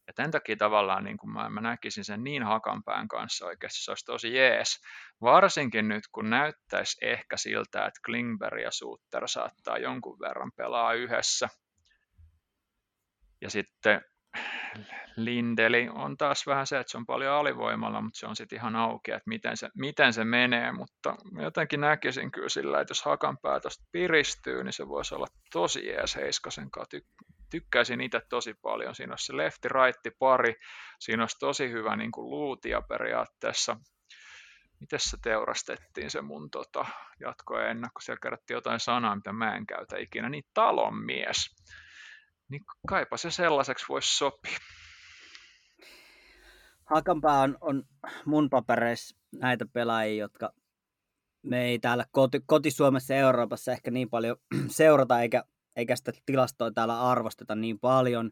Ja tämän takia tavallaan niin kuin mä, mä näkisin sen niin hakanpään kanssa oikeasti, se olisi tosi jees. Varsinkin nyt, kun näyttäisi ehkä siltä, että Klingberg ja Sutter saattaa jonkun verran pelaa yhdessä. Ja sitten Lindeli on taas vähän se, että se on paljon alivoimalla, mutta se on sitten ihan auki, että miten se, miten se menee, mutta jotenkin näkisin kyllä sillä, että jos Hakanpää tuosta piristyy, niin se voisi olla tosi jees Heiskasen kanssa tykkäisin itse tosi paljon. Siinä olisi se lefti, raitti, pari. Siinä olisi tosi hyvä niin kuin luutia periaatteessa. Miten se teurastettiin se mun tota, ennakko? Siellä kerättiin jotain sanaa, mitä mä en käytä ikinä. Niin talonmies. Niin kaipa se sellaiseksi voisi sopia.
Hakanpää on, on mun papereissa näitä pelaajia, jotka me ei täällä koti, koti-Suomessa ja Euroopassa ehkä niin paljon seurata eikä eikä sitä tilastoa täällä arvosteta niin paljon,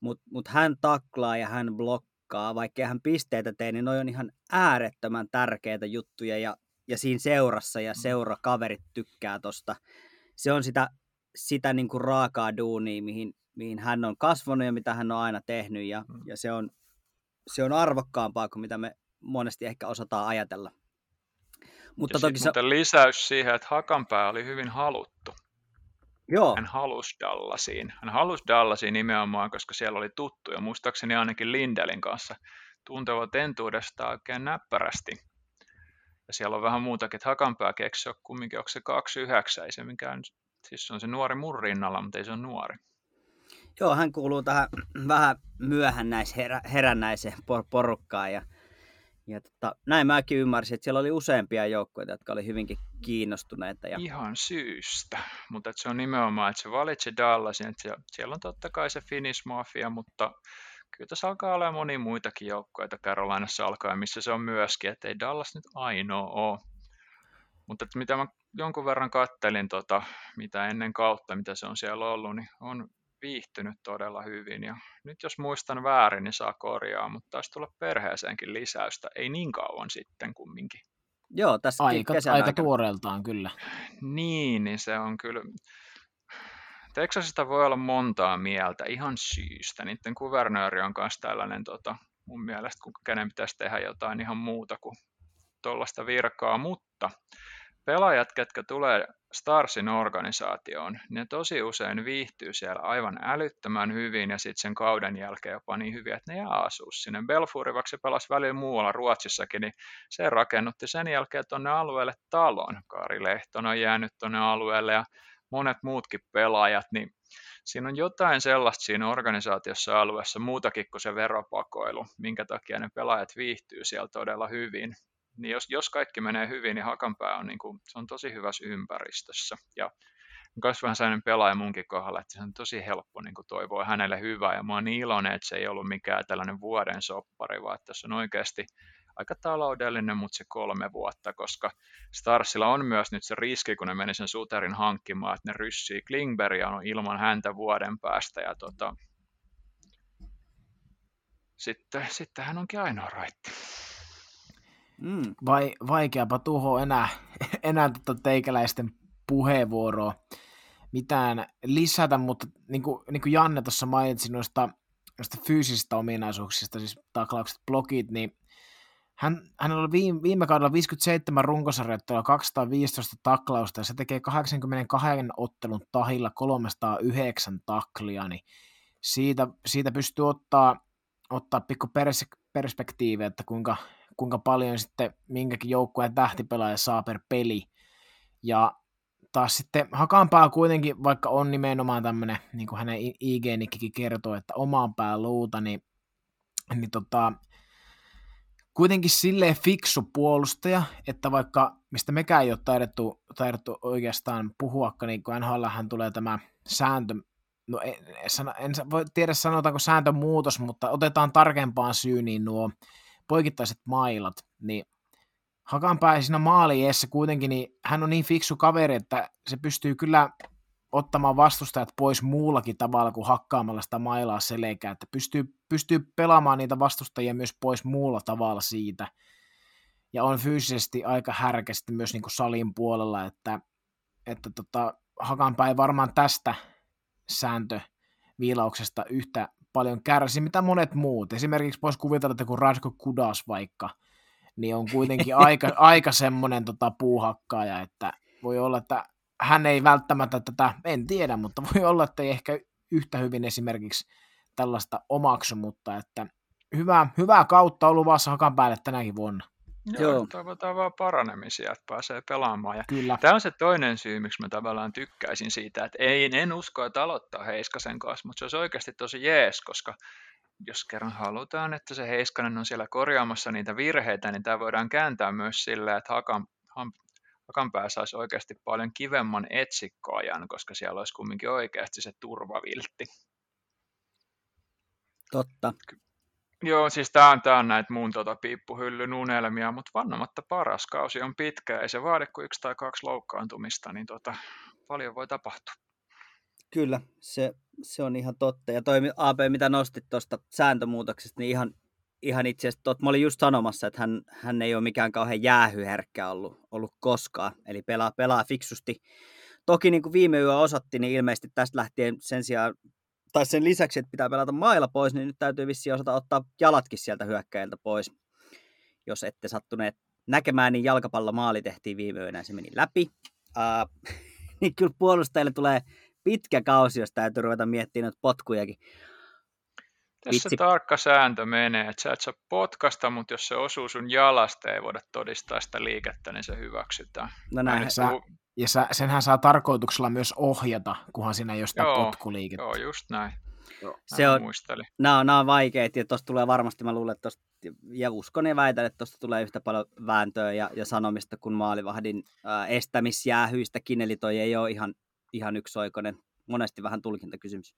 mutta mut hän taklaa ja hän blokkaa, vaikka hän pisteitä tee, niin noi on ihan äärettömän tärkeitä juttuja ja, ja siinä seurassa ja seurakaverit tykkää tosta. Se on sitä, sitä niin kuin raakaa duunia, mihin, mihin hän on kasvanut ja mitä hän on aina tehnyt ja, mm. ja se, on, se on arvokkaampaa kuin mitä me monesti ehkä osataan ajatella.
Mutta ja toki se... lisäys siihen, että Hakanpää oli hyvin haluttu
Joo,
hän halusi Dallasiin. Hän halusi Dallasiin nimenomaan, koska siellä oli tuttu ja muistaakseni ainakin Lindelin kanssa tuntevat entuudesta oikein näppärästi. Ja siellä on vähän muutakin, että Hakanpää keksi on kumminkin, onko se 29, ei se mikään, siis se on se nuori mun rinnalla, mutta ei se ole nuori.
Joo, hän kuuluu tähän vähän myöhännäis herä, herännäiseen por- porukkaan ja, ja tota, näin mäkin ymmärsin, että siellä oli useampia joukkoja, jotka oli hyvinkin kiinnostuneita. Ja...
Ihan syystä, mutta se on nimenomaan, että se valitsi Dallasin, että siellä, siellä on totta kai se Finnish Mafia, mutta kyllä tässä alkaa olla moni muitakin joukkoja Carolinassa alkaa, missä se on myöskin, että ei Dallas nyt ainoa ole. Mutta mitä mä jonkun verran kattelin, tota, mitä ennen kautta, mitä se on siellä ollut, niin on viihtynyt todella hyvin. Ja nyt jos muistan väärin, niin saa korjaa, mutta taisi tulla perheeseenkin lisäystä. Ei niin kauan sitten kumminkin.
Joo, tässä
aika, aika tuoreeltaan kyllä.
Niin, niin se on kyllä... Texasista voi olla montaa mieltä ihan syystä. Niiden kuvernööri on myös tällainen tota, mun mielestä, kun kenen pitäisi tehdä jotain ihan muuta kuin tuollaista virkaa, mutta pelaajat, ketkä tulee Starsin organisaatioon, ne tosi usein viihtyy siellä aivan älyttömän hyvin ja sitten sen kauden jälkeen jopa niin hyvin, että ne jää asua sinne. Belfuri, vaikka se pelasi välillä muualla Ruotsissakin, niin se rakennutti sen jälkeen tuonne alueelle talon. Kari Lehtonen on jäänyt tuonne alueelle ja monet muutkin pelaajat, niin siinä on jotain sellaista siinä organisaatiossa alueessa muutakin kuin se veropakoilu, minkä takia ne pelaajat viihtyy siellä todella hyvin niin jos, jos kaikki menee hyvin, niin Hakanpää on, niin kuin, se on tosi hyvässä ympäristössä. Ja myös vähän sellainen pelaaja munkin kohdalla, että se on tosi helppo niin kuin toivoa hänelle hyvää. Ja mä oon niin iloinen, että se ei ollut mikään tällainen vuoden soppari, vaan että se on oikeasti aika taloudellinen, mutta se kolme vuotta, koska Starsilla on myös nyt se riski, kun ne meni sen Suterin hankkimaan, että ne ryssii Klingbergia on ilman häntä vuoden päästä. Ja tota, sitten, sitten hän onkin ainoa raitti.
Mm. Vai, vaikeapa tuho enää, enää tota teikäläisten puheenvuoroa mitään lisätä, mutta niin kuin, niin kuin Janne tuossa mainitsi noista, noista fyysisistä ominaisuuksista, siis taklaukset, blogit, niin hän, hänellä oli viime, viime kaudella 57 runkosarjoittelua, 215 taklausta, ja se tekee 82 ottelun tahilla 309 taklia, niin siitä, siitä pystyy ottaa, ottaa pikku pers, perspektiivi, että kuinka, kuinka paljon sitten minkäkin joukkueen tähtipelaaja saa per peli. Ja taas sitten Hakanpää kuitenkin, vaikka on nimenomaan tämmöinen, niin kuin hänen IG-nikkikin kertoo, että omaan pää luuta, niin, niin tota, kuitenkin silleen fiksu puolustaja, että vaikka mistä mekään ei ole taidettu, taidettu oikeastaan puhuakaan, niin kun NHL tulee tämä sääntö, no en, en, en voi tiedä sanotaanko sääntömuutos, mutta otetaan tarkempaan syyniin nuo poikittaiset mailat, niin Hakanpää siinä maaliessa kuitenkin, niin hän on niin fiksu kaveri, että se pystyy kyllä ottamaan vastustajat pois muullakin tavalla kuin hakkaamalla sitä mailaa selkää, että pystyy, pystyy pelaamaan niitä vastustajia myös pois muulla tavalla siitä. Ja on fyysisesti aika härkästi myös niin kuin salin puolella, että, että tota, Hakanpää ei varmaan tästä sääntöviilauksesta yhtä paljon kärsi, mitä monet muut. Esimerkiksi voisi kuvitella, että kun Radko Kudas vaikka, niin on kuitenkin aika, aika semmoinen tota, puuhakkaaja, että voi olla, että hän ei välttämättä tätä, en tiedä, mutta voi olla, että ei ehkä yhtä hyvin esimerkiksi tällaista omaksu, mutta että hyvää, hyvää kautta on luvassa hakan päälle tänäkin vuonna.
Joo, Joo. toivotaan vaan paranemisia, että pääsee pelaamaan. Ja Kyllä. Tämä on se toinen syy, miksi mä tavallaan tykkäisin siitä, että ei, en usko, että aloittaa Heiskasen kanssa, mutta se olisi oikeasti tosi jees, koska jos kerran halutaan, että se Heiskanen on siellä korjaamassa niitä virheitä, niin tämä voidaan kääntää myös sillä, että Hakan, Hakanpää saisi oikeasti paljon kivemman etsikkoajan, koska siellä olisi kumminkin oikeasti se turvaviltti.
Totta.
Joo, siis tämä on, tää on näitä mun tota, piippuhyllyn unelmia, mutta vannomatta paras kausi on pitkä, ei se vaadi kuin yksi tai kaksi loukkaantumista, niin tota, paljon voi tapahtua.
Kyllä, se, se on ihan totta. Ja toi AP, mitä nostit tuosta sääntömuutoksesta, niin ihan, ihan itse asiassa totta. Mä olin just sanomassa, että hän, hän ei ole mikään kauhean jäähyherkkä ollut, ollut koskaan, eli pelaa, pelaa fiksusti. Toki niin kuin viime yö osoitti, niin ilmeisesti tästä lähtien sen sijaan tai sen lisäksi, että pitää pelata mailla pois, niin nyt täytyy vissiin osata ottaa jalatkin sieltä hyökkäiltä pois. Jos ette sattuneet näkemään, niin jalkapallomaali tehtiin viime yönä se meni läpi. Uh, niin kyllä puolustajille tulee pitkä kausi, jos täytyy ruveta miettimään noita potkujakin.
Tässä
Vitsi.
tarkka sääntö menee, että sä et saa potkasta, mutta jos se osuu sun jalasta ei voida todistaa sitä liikettä, niin se hyväksytään.
No näin,
Sä,
puhu-
ja sä, senhän saa tarkoituksella myös ohjata, kunhan siinä ei ole sitä
Joo,
potkuliikettä.
Joo, just näin.
se
Mä
on,
muistelin.
nämä on, nämä on vaikeat ja tuosta tulee varmasti, mä luulen, että tosta, ja uskon ja väitän, että tuosta tulee yhtä paljon vääntöä ja, ja sanomista kuin maalivahdin ää, estämisjäähyistäkin, eli toi ei ole ihan, ihan yksioikoinen, monesti vähän tulkintakysymys.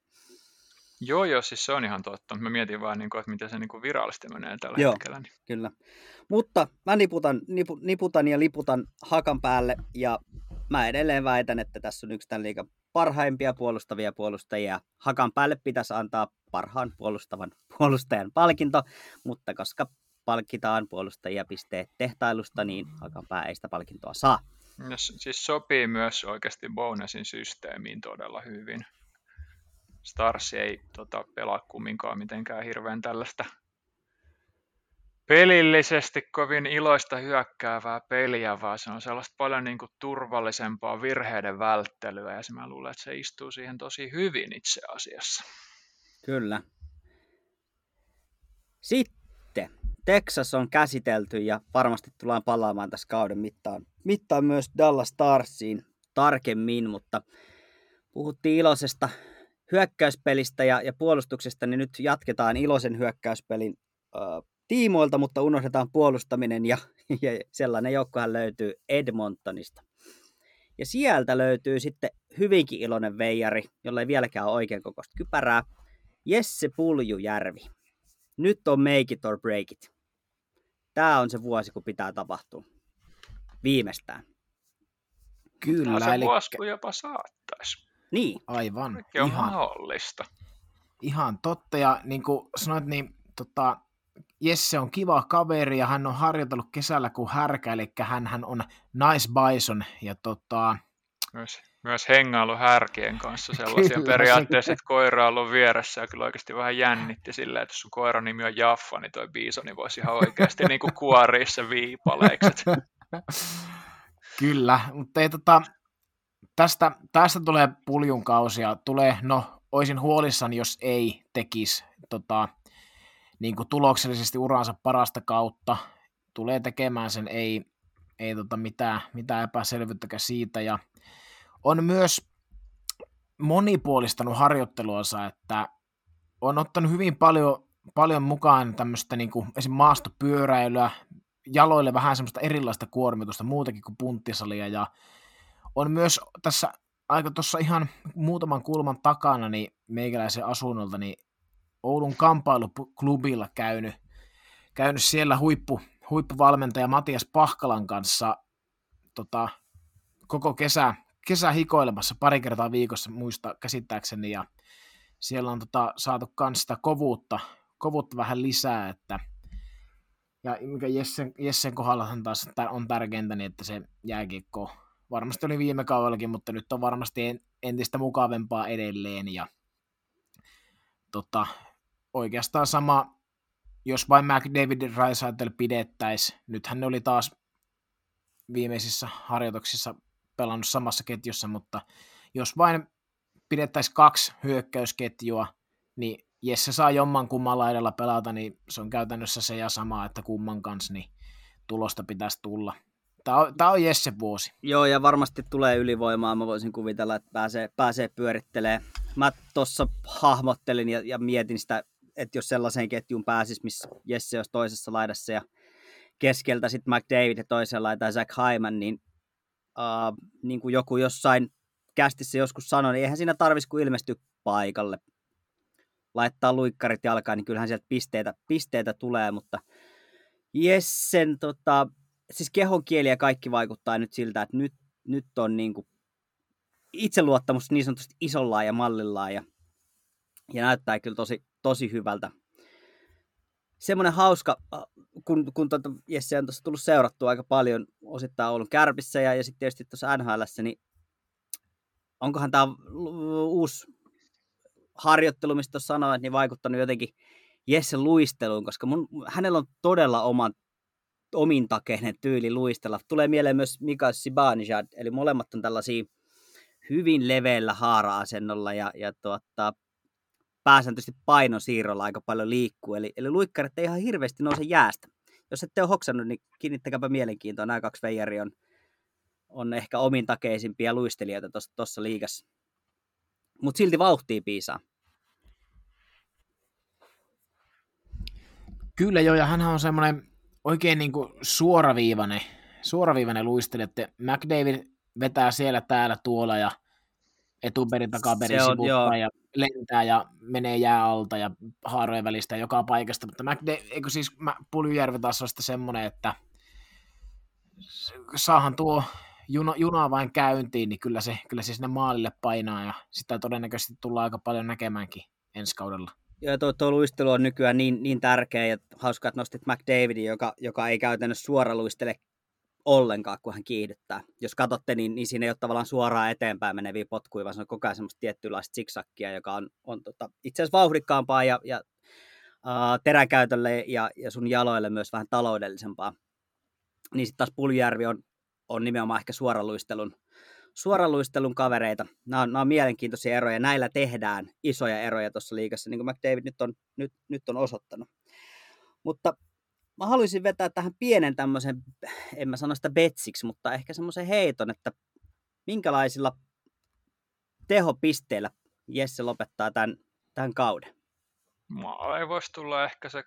Joo, joo, siis se on ihan totta. Mä mietin vaan, niin kuin, että miten se niin kuin virallisesti menee tällä
Joo.
hetkellä. Niin.
Kyllä. Mutta mä niputan, nipu, niputan ja liputan hakan päälle ja mä edelleen väitän, että tässä on yksi tämän liikan parhaimpia puolustavia puolustajia. Hakan päälle pitäisi antaa parhaan puolustavan puolustajan palkinto, mutta koska palkitaan puolustajia pisteet tehtailusta, niin hakan pää ei sitä palkintoa saa.
S- siis sopii myös oikeasti bonusin systeemiin todella hyvin. Stars ei tota, pelaa kumminkaan mitenkään hirveän tällaista pelillisesti kovin iloista hyökkäävää peliä, vaan se on sellaista paljon niin kuin, turvallisempaa virheiden välttelyä, ja mä luulen, että se istuu siihen tosi hyvin itse asiassa.
Kyllä. Sitten Texas on käsitelty ja varmasti tullaan palaamaan tässä kauden mittaan, mittaan myös Dallas Starsiin tarkemmin, mutta puhuttiin iloisesta hyökkäyspelistä ja, ja puolustuksesta, niin nyt jatketaan iloisen hyökkäyspelin ö, tiimoilta, mutta unohdetaan puolustaminen ja, ja sellainen joukkohan löytyy Edmontonista. Ja sieltä löytyy sitten hyvinkin iloinen veijari, jolla ei vieläkään ole oikein kokoista kypärää, Jesse Puljujärvi. Nyt on make it or break it. Tämä on se vuosi, kun pitää tapahtua. Viimeistään.
Kyllä,
No, se
eli
vuosi kun jopa saattaisi.
Niin,
aivan.
Kaikki on
Ihan,
mahdollista.
ihan totta. Ja niin kuin sanoit, niin tota, Jesse on kiva kaveri ja hän on harjoitellut kesällä kuin härkä, eli hän, hän on nice bison. Ja tota,
Myös, myös hengailu härkien kanssa sellaisia
Kyllä,
periaatteessa,
se-
että koira on ollut vieressä ja kyllä oikeasti vähän jännitti silleen, että jos sun koiran nimi on Jaffa, niin toi biisoni voisi ihan oikeasti niin kuin kuoria se viipaleiksi. että
Kyllä, mutta ei tota, tästä, tästä tulee puljun kausi ja tulee, no, olisin huolissani, jos ei tekisi tota, niin kuin tuloksellisesti uransa parasta kautta. Tulee tekemään sen, ei, ei tota mitään, mitään epäselvyyttäkään siitä. Ja on myös monipuolistanut harjoitteluansa, että on ottanut hyvin paljon, paljon mukaan tämmöistä niin kuin esim. maastopyöräilyä, jaloille vähän semmoista erilaista kuormitusta muutakin kuin punttisalia ja on myös tässä aika tuossa ihan muutaman kulman takana niin meikäläisen asunnolta niin Oulun kamppailuklubilla käynyt, käynyt siellä huippu, huippuvalmentaja Matias Pahkalan kanssa tota, koko kesä, kesä hikoilemassa pari kertaa viikossa muista käsittääkseni ja siellä on tota, saatu kans sitä kovuutta, kovuutta vähän lisää, että ja mikä Jessen, Jessen kohdallahan taas on tärkeintä, niin että se jääkiekko varmasti oli viime kaudellakin, mutta nyt on varmasti en- entistä mukavempaa edelleen. Ja tota, oikeastaan sama, jos vain McDavid Raisaitl pidettäisiin. Nythän ne oli taas viimeisissä harjoituksissa pelannut samassa ketjussa, mutta jos vain pidettäisiin kaksi hyökkäysketjua, niin Jesse saa jomman kumman laidalla pelata, niin se on käytännössä se ja sama, että kumman kanssa niin tulosta pitäisi tulla. Tämä on, tämä on Jesse vuosi.
Joo, ja varmasti tulee ylivoimaa. Mä voisin kuvitella, että pääsee, pääsee pyörittelee. Mä tuossa hahmottelin ja, ja mietin sitä, että jos sellaiseen ketjuun pääsisi, missä Jesse olisi toisessa laidassa ja keskeltä sitten McDavid ja toisella laidassa Zach Hyman, niin, uh, niin kuin joku jossain kästissä joskus sanoi, niin eihän siinä tarvitsisi kuin ilmestyä paikalle. Laittaa luikkarit jalkaan, niin kyllähän sieltä pisteitä, pisteitä tulee, mutta Jessen tota, siis kehon kieli ja kaikki vaikuttaa nyt siltä, että nyt, nyt on niin kuin itseluottamus niin sanotusti isollaan ja mallillaan ja, ja näyttää kyllä tosi, tosi hyvältä. Semmoinen hauska, kun, kun tuota Jesse on tuossa tullut seurattua aika paljon osittain Oulun kärpissä ja, ja sitten tietysti tuossa NHLssä, niin onkohan tämä uusi harjoittelu, mistä sanoit, niin vaikuttanut jotenkin Jesse luisteluun, koska mun, hänellä on todella oman omintakeinen tyyli luistella. Tulee mieleen myös Mika Zibanejad, eli molemmat on tällaisia hyvin leveällä haara-asennolla ja, ja tuota, pääsääntöisesti painosiirrolla aika paljon liikkuu. Eli, eli luikkarit ei ihan hirveästi nouse jäästä. Jos ette ole hoksannut, niin kiinnittäkääpä mielenkiintoa. Nämä kaksi veijari on, on ehkä omintakeisimpia luistelijoita tuossa liigassa. Mutta silti vauhtia piisaa.
Kyllä joo, ja hän on semmoinen oikein niin kuin suoraviivainen, suoraviivainen luistelija, että McDavid vetää siellä, täällä, tuolla ja etuperin, takaperin sivuttaa ja lentää ja menee jää alta ja haarojen välistä joka paikasta, mutta McDavid, eikö siis Puljujärvi taas on semmoinen, että saahan tuo juna, juna vain käyntiin, niin kyllä se, kyllä se sinne maalille painaa ja sitä todennäköisesti tullaan aika paljon näkemäänkin ensi kaudella.
Ja tuo, tuo luistelu on nykyään niin, niin tärkeä ja hauska, että nostit McDavidin, joka, joka ei käytännössä suora luistele ollenkaan, kun hän kiihdyttää. Jos katsotte, niin, niin siinä ei ole tavallaan suoraan eteenpäin meneviä potkuja, vaan se on koko ajan semmoista tiettylaista siksakkia, joka on, on tota, itse asiassa vauhdikkaampaa ja, ja uh, teräkäytölle ja, ja sun jaloille myös vähän taloudellisempaa. Niin sitten taas Puljärvi on, on nimenomaan ehkä suoraluistelun, suoraluistelun kavereita. Nämä on, nämä on mielenkiintoisia eroja. Näillä tehdään isoja eroja tuossa liigassa, niin kuin McDavid nyt on, nyt, nyt on osoittanut. Mutta mä haluaisin vetää tähän pienen tämmöisen, en mä sano sitä betsiksi, mutta ehkä semmoisen heiton, että minkälaisilla tehopisteillä Jesse lopettaa tämän, tämän kauden?
Maaleja voisi tulla ehkä se 20-30,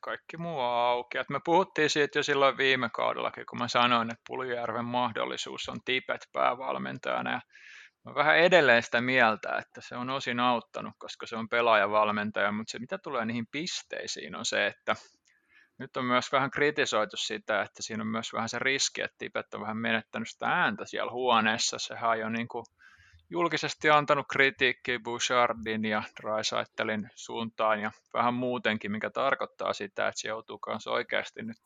kaikki muu auki. Et me puhuttiin siitä jo silloin viime kaudellakin, kun mä sanoin, että Puljärven mahdollisuus on tipet päävalmentajana. Ja mä vähän edelleen sitä mieltä, että se on osin auttanut, koska se on pelaajavalmentaja, mutta se mitä tulee niihin pisteisiin on se, että nyt on myös vähän kritisoitu sitä, että siinä on myös vähän se riski, että Tibet on vähän menettänyt sitä ääntä siellä huoneessa. Sehän on niin kuin julkisesti antanut kritiikkiä Bouchardin ja Drysaitelin suuntaan ja vähän muutenkin, mikä tarkoittaa sitä, että se joutuu myös oikeasti nyt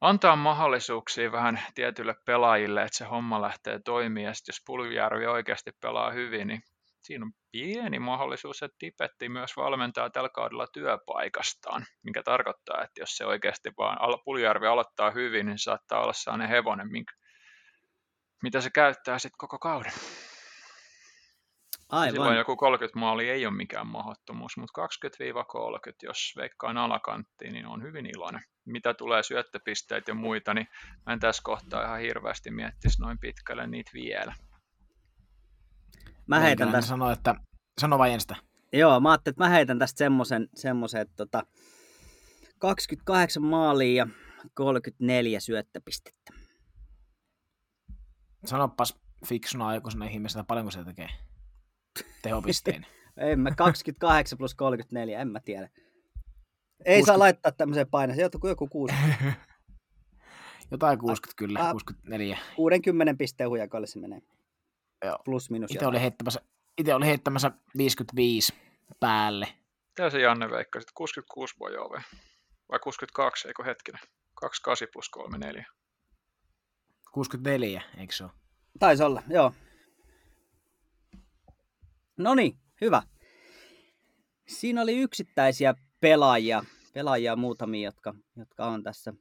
antaa mahdollisuuksia vähän tietyille pelaajille, että se homma lähtee toimimaan. Ja sitten jos Puljärvi oikeasti pelaa hyvin, niin siinä on pieni mahdollisuus, että Tipetti myös valmentaa tällä kaudella työpaikastaan, mikä tarkoittaa, että jos se oikeasti vaan Puljärvi aloittaa hyvin, niin saattaa olla sellainen hevonen, minkä, mitä se käyttää sitten koko kauden. Aivan. Silloin joku 30 maali ei ole mikään mahdottomuus, mutta 20-30, jos veikkaan alakanttiin, niin on hyvin iloinen. Mitä tulee syöttöpisteet ja muita, niin mä en tässä kohtaa ihan hirveästi miettisi noin pitkälle niitä vielä.
Mä heitän tästä... Sano, että... Sano vain ensin.
Joo, mä ajattelin, että mä heitän tästä semmoisen, semmoisen että tota, 28 maalia ja 34 syöttöpistettä.
Sanopas fiksuna aikuisena ihmisenä, paljonko se tekee tehopisteen.
en mä, 28 plus 34, en mä tiedä. Ei 60... saa laittaa tämmöiseen paineen, se joku, joku 60.
Jotain 60 kyllä, a, 64.
60 pisteen hujakoille se menee.
Joo. Plus minus itse oli, heittämässä, itse oli heittämässä 55 päälle.
Mitä se Janne veikkaa? 66 voi olla vai 62, eikö hetkinen? 28 plus 34.
64, eikö se ole?
Taisi olla, joo. No niin, hyvä. Siinä oli yksittäisiä pelaajia, pelaajia muutamia, jotka, jotka on tässä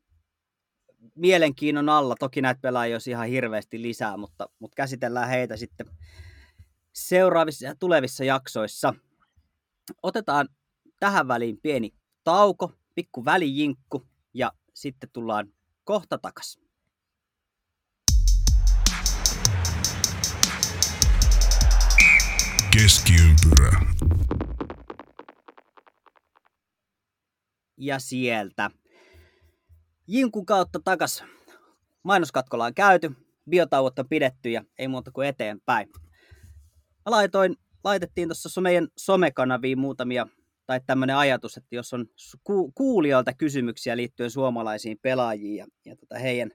mielenkiinnon alla. Toki näitä pelaajia olisi ihan hirveästi lisää, mutta, mutta käsitellään heitä sitten seuraavissa ja tulevissa jaksoissa. Otetaan tähän väliin pieni tauko, pikku välijinkku ja sitten tullaan kohta takaisin.
Keskiympyrä.
Ja sieltä Jinkun kautta takas. Mainoskatkolla on käyty, biotauot on pidetty ja ei muuta kuin eteenpäin. Mä laitoin, laitettiin tuossa meidän somekanaviin muutamia, tai tämmöinen ajatus, että jos on ku, kuulijoilta kysymyksiä liittyen suomalaisiin pelaajiin ja, ja tota heidän,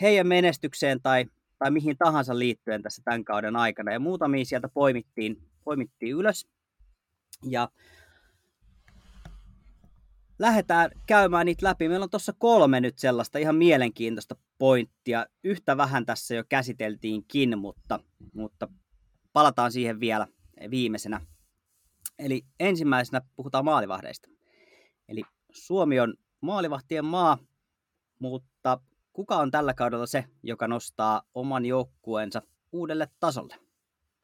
heidän menestykseen tai, tai mihin tahansa liittyen tässä tämän kauden aikana. Ja muutamia sieltä poimittiin, poimittiin ylös. Ja lähdetään käymään niitä läpi. Meillä on tuossa kolme nyt sellaista ihan mielenkiintoista pointtia. Yhtä vähän tässä jo käsiteltiinkin, mutta, mutta palataan siihen vielä viimeisenä. Eli ensimmäisenä puhutaan maalivahdeista. Eli Suomi on maalivahtien maa, mutta kuka on tällä kaudella se, joka nostaa oman joukkueensa uudelle tasolle.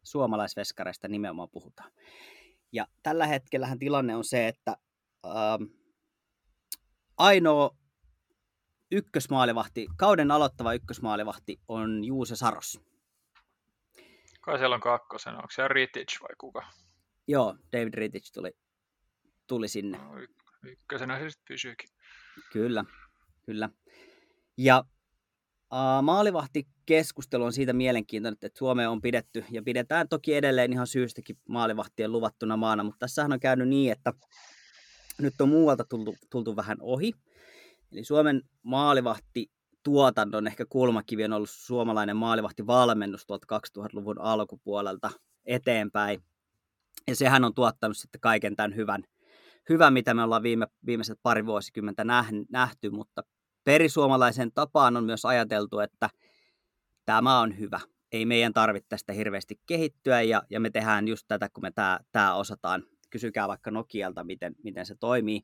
Suomalaisveskareista nimenomaan puhutaan. Ja tällä hetkellähän tilanne on se, että ähm, ainoa ykkösmaalivahti, kauden aloittava ykkösmaalivahti on Juuse Saros.
Kai siellä on kakkosena, onko se Ritic vai kuka?
Joo, David Ritic tuli, tuli sinne.
No, y- ykkösenä se sitten pysyykin.
Kyllä, kyllä. Ja uh, maalivahtikeskustelu on siitä mielenkiintoinen, että Suomeen on pidetty ja pidetään toki edelleen ihan syystäkin maalivahtien luvattuna maana, mutta tässähän on käynyt niin, että nyt on muualta tultu, tultu vähän ohi. Eli Suomen maalivahti tuotannon ehkä kulmakivi on ollut suomalainen maalivahtivalmennus tuolta 2000-luvun alkupuolelta eteenpäin. Ja sehän on tuottanut sitten kaiken tämän hyvän, hyvän mitä me ollaan viime, viimeiset pari vuosikymmentä nähty, mutta perisuomalaisen tapaan on myös ajateltu, että tämä on hyvä. Ei meidän tarvitse tästä hirveästi kehittyä ja, ja me tehdään just tätä, kun me tämä, tämä osataan. Kysykää vaikka Nokialta, miten, miten se toimii.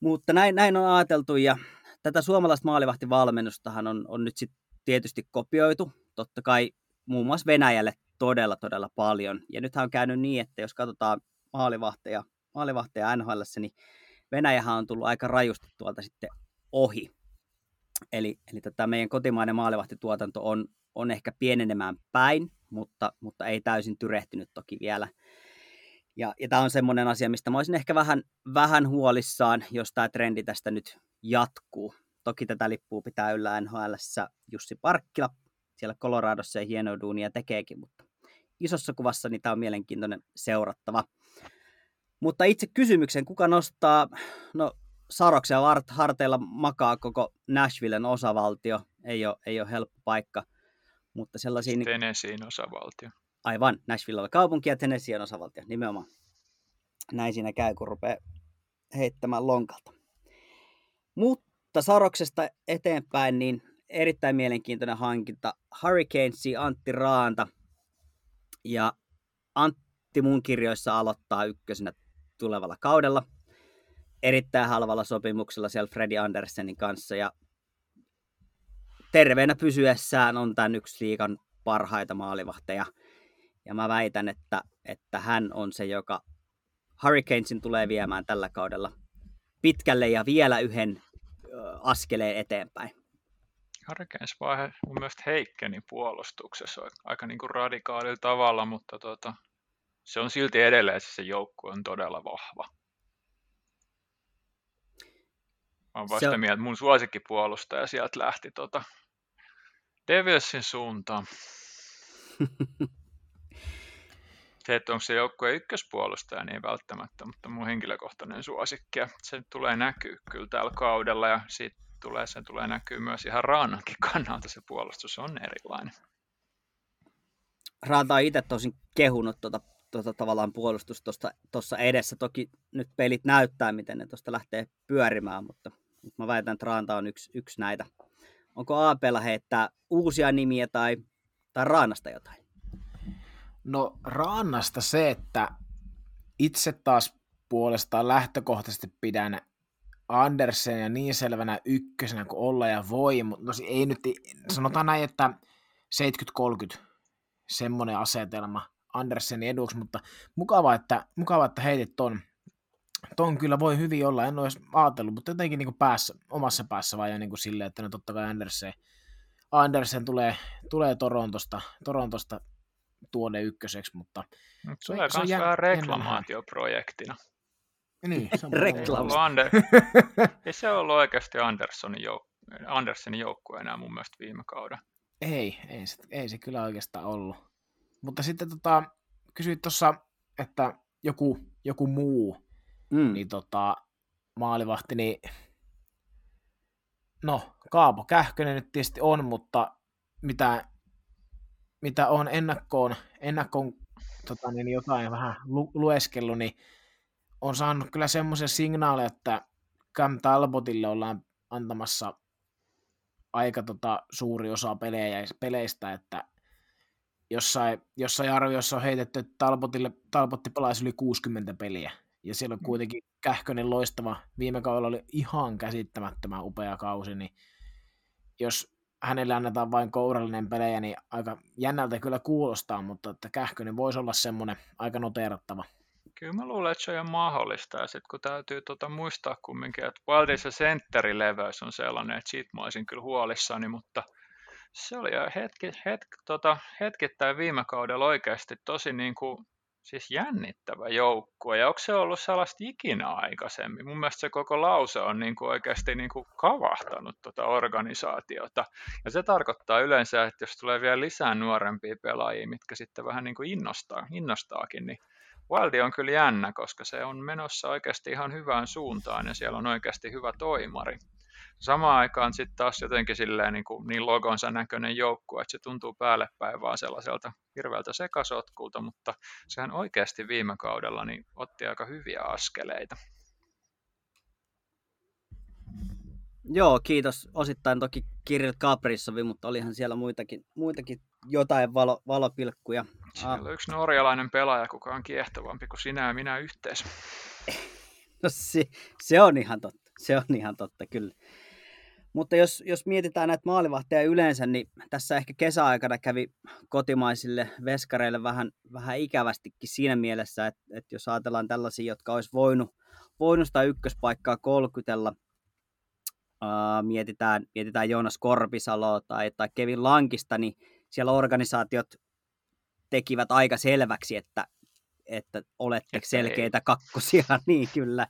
Mutta näin, näin on ajateltu ja tätä suomalaista maalivahtivalmennustahan on, on nyt sitten tietysti kopioitu. Totta kai muun muassa Venäjälle todella, todella paljon. Ja nythän on käynyt niin, että jos katsotaan maalivahteja, maalivahteja NHL, niin Venäjähän on tullut aika rajusti tuolta sitten ohi. Eli, eli tätä meidän kotimainen maalivahtituotanto on, on ehkä pienenemään päin, mutta, mutta ei täysin tyrehtynyt toki vielä. Ja, ja tämä on semmoinen asia, mistä mä olisin ehkä vähän, vähän huolissaan, jos tämä trendi tästä nyt jatkuu. Toki tätä lippua pitää yllä NHL Jussi Parkkila. Siellä Coloradossa ja hienoa duunia tekeekin, mutta isossa kuvassa niin tämä on mielenkiintoinen seurattava. Mutta itse kysymyksen, kuka nostaa, no Saroksen harteilla makaa koko Nashvillen osavaltio, ei ole, ei ole helppo paikka. Mutta sellaisia... Niin-
Tennesseein osavaltio.
Aivan, Nashville on kaupunki ja Tennessee on osavaltio, nimenomaan. Näin siinä käy, kun rupeaa heittämään lonkalta. Mutta Saroksesta eteenpäin, niin erittäin mielenkiintoinen hankinta. Hurricanesi Antti Raanta. Ja Antti mun kirjoissa aloittaa ykkösenä tulevalla kaudella. Erittäin halvalla sopimuksella siellä Freddy Andersenin kanssa. Ja terveenä pysyessään on tämän yksi liikan parhaita maalivahteja. Ja mä väitän, että, että hän on se, joka Hurricanesin tulee viemään tällä kaudella pitkälle ja vielä yhden askeleen eteenpäin.
Hurricanes vaihe mun mielestä heikkeni puolustuksessa aika niin kuin radikaalilla tavalla, mutta tota, se on silti edelleen, että se joukkue on todella vahva. Mä oon vasta on... mieltä, mun suosikkipuolustaja sieltä lähti tota Devilsin suuntaan. se, että onko se joukkueen ykköspuolustaja, niin ei välttämättä, mutta mun henkilökohtainen suosikki. Ja se tulee näkyy kyllä tällä kaudella ja siitä tulee, se tulee näkyy myös ihan Raanankin kannalta se puolustus on erilainen.
Raanta on itse tosin kehunut tuota, tuota tavallaan puolustus tuossa edessä. Toki nyt pelit näyttää, miten ne tuosta lähtee pyörimään, mutta mä väitän, että Raanta on yksi, yksi näitä. Onko APlla heittää uusia nimiä tai, tai Raanasta jotain?
No Raannasta se, että itse taas puolestaan lähtökohtaisesti pidän Andersen ja niin selvänä ykkösenä kuin olla ja voi, mutta no, ei nyt, sanotaan näin, että 70-30 semmoinen asetelma Andersenin eduksi, mutta mukava, että, mukava, että heitit ton. Ton kyllä voi hyvin olla, en ole edes ajatellut, mutta jotenkin niin päässä, omassa päässä vai niin kuin silleen, että no totta kai Andersen, Andersen tulee, tulee Torontosta, Torontosta tuonne ykköseksi, mutta...
Se, tulee myös vähän reklamaatioprojektina.
Niin,
se on Reklama.
Ander... Ei se ollut oikeasti Andersonin jouk- Andersenin joukkue enää mun mielestä viime kauden.
Ei, ei se, ei se kyllä oikeastaan ollut. Mutta sitten tota, kysyit tuossa, että joku, joku muu, mm. niin tota, maalivahti, niin no, Kaapo Kähkönen nyt tietysti on, mutta mitä mitä on ennakkoon, ennakkoon tota, niin jotain vähän lu, lueskellut, niin on saanut kyllä semmoisen signaalin, että Cam Talbotille ollaan antamassa aika tota, suuri osa pelejä, peleistä, että jossain, jossain arviossa on heitetty, että Talbotille, Talbotti pelaisi yli 60 peliä. Ja siellä on mm. kuitenkin Kähkönen loistava. Viime kaudella oli ihan käsittämättömän upea kausi, niin jos hänelle annetaan vain kourallinen pelejä, niin aika jännältä kyllä kuulostaa, mutta että Kähkönen voisi olla semmoinen aika noteerattava.
Kyllä mä luulen, että se on ihan mahdollista. Ja sitten kun täytyy tota muistaa kumminkin, että Wildissa sentteri-leveys on sellainen, että siitä mä olisin kyllä huolissani, mutta se oli jo hetki, hetki, tota, hetkittäin viime kaudella oikeasti tosi niin kuin siis jännittävä joukkue. Ja onko se ollut sellaista ikinä aikaisemmin? Mun mielestä se koko lause on niin kuin oikeasti niin kuin kavahtanut tuota organisaatiota. Ja se tarkoittaa yleensä, että jos tulee vielä lisää nuorempia pelaajia, mitkä sitten vähän niin kuin innostaa, innostaakin, niin Wildi on kyllä jännä, koska se on menossa oikeasti ihan hyvään suuntaan ja siellä on oikeasti hyvä toimari samaan aikaan sitten taas jotenkin silleen niin, kuin niin logonsa näköinen joukkue, että se tuntuu päälle päin vaan sellaiselta hirveältä sekasotkulta, mutta sehän oikeasti viime kaudella niin otti aika hyviä askeleita.
Joo, kiitos. Osittain toki Kirill Kaprissovi, mutta olihan siellä muitakin, muitakin jotain valo, valopilkkuja.
Siellä on yksi norjalainen pelaaja, kuka on kiehtovampi kuin sinä ja minä yhteensä.
No se, se on ihan totta. Se on ihan totta, kyllä. Mutta jos, jos mietitään näitä maalivahteja yleensä, niin tässä ehkä kesäaikana kävi kotimaisille veskareille vähän, vähän ikävästikin siinä mielessä, että, että jos ajatellaan tällaisia, jotka olisi voinut, voinut sitä ykköspaikkaa kolkutella, ää, mietitään, mietitään Joonas Korpisalo tai, tai Kevin Lankista, niin siellä organisaatiot tekivät aika selväksi, että, että olette selkeitä kakkosia, niin kyllä.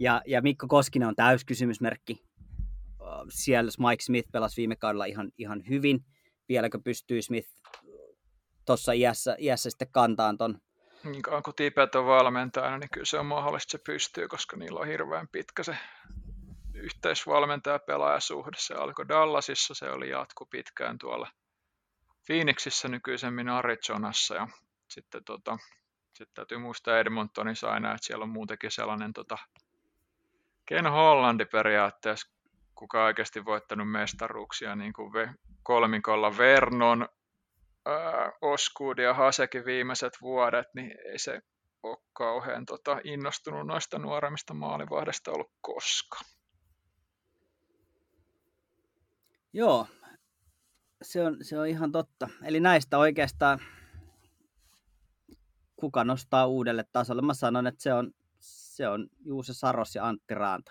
Ja, ja Mikko Koskinen on täyskysymysmerkki siellä Mike Smith pelasi viime kaudella ihan, ihan hyvin. Vieläkö pystyy Smith tuossa iässä, iässä sitten kantaan ton?
Niin kauan kun Tipet on valmentajana, niin kyllä se on mahdollista, että se pystyy, koska niillä on hirveän pitkä se yhteisvalmentaja-pelaajasuhde. Se alkoi Dallasissa, se oli jatku pitkään tuolla Phoenixissä nykyisemmin Arizonassa ja sitten tota, sitten täytyy muistaa Edmontonissa aina, että siellä on muutenkin sellainen tota, Ken Hollandi periaatteessa kuka oikeasti voittanut mestaruuksia niin kuin kolmikolla Vernon, ää, ja Hasekin viimeiset vuodet, niin ei se ole kauhean tota, innostunut noista nuoremmista maalivahdesta ollut koskaan.
Joo, se on, se on ihan totta. Eli näistä oikeastaan kuka nostaa uudelle tasolle? Mä sanon, että se on, se on Juuse Saros ja Antti Raanta.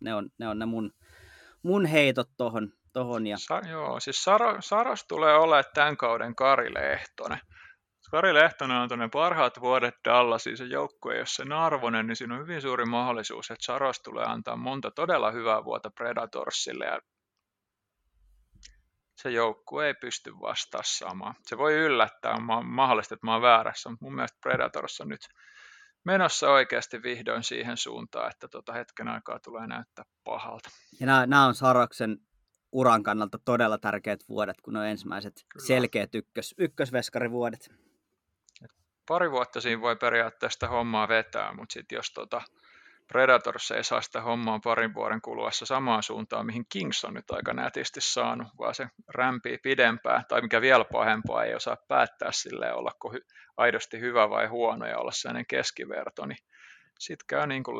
Ne on ne, on ne mun, mun heitot tohon. tohon ja...
Sa- joo, siis Saro, Saros tulee olemaan tämän kauden Kari Lehtonen. Kari Lehtonen on tuonne parhaat vuodet Dallasiin se joukkue, jos se arvoinen, niin siinä on hyvin suuri mahdollisuus, että Saros tulee antaa monta todella hyvää vuotta Predatorsille ja se joukkue ei pysty vastaa samaa. Se voi yllättää, on mahdollista, että mä oon väärässä, mutta mun mielestä Predators on nyt menossa oikeasti vihdoin siihen suuntaan, että tota hetken aikaa tulee näyttää pahalta.
Ja nämä, nämä on Saroksen uran kannalta todella tärkeät vuodet, kun on ensimmäiset Kyllä. selkeät ykkös, ykkösveskarivuodet.
Pari vuotta siinä voi periaatteessa hommaa vetää, mutta sitten jos tota, Predators ei saa sitä hommaa parin vuoden kuluessa samaan suuntaan, mihin Kings on nyt aika nätisti saanut, vaan se rämpii pidempään, tai mikä vielä pahempaa, ei osaa päättää sille ollako hy- aidosti hyvä vai huono ja olla sellainen keskiverto, niin sitten käy niin kuin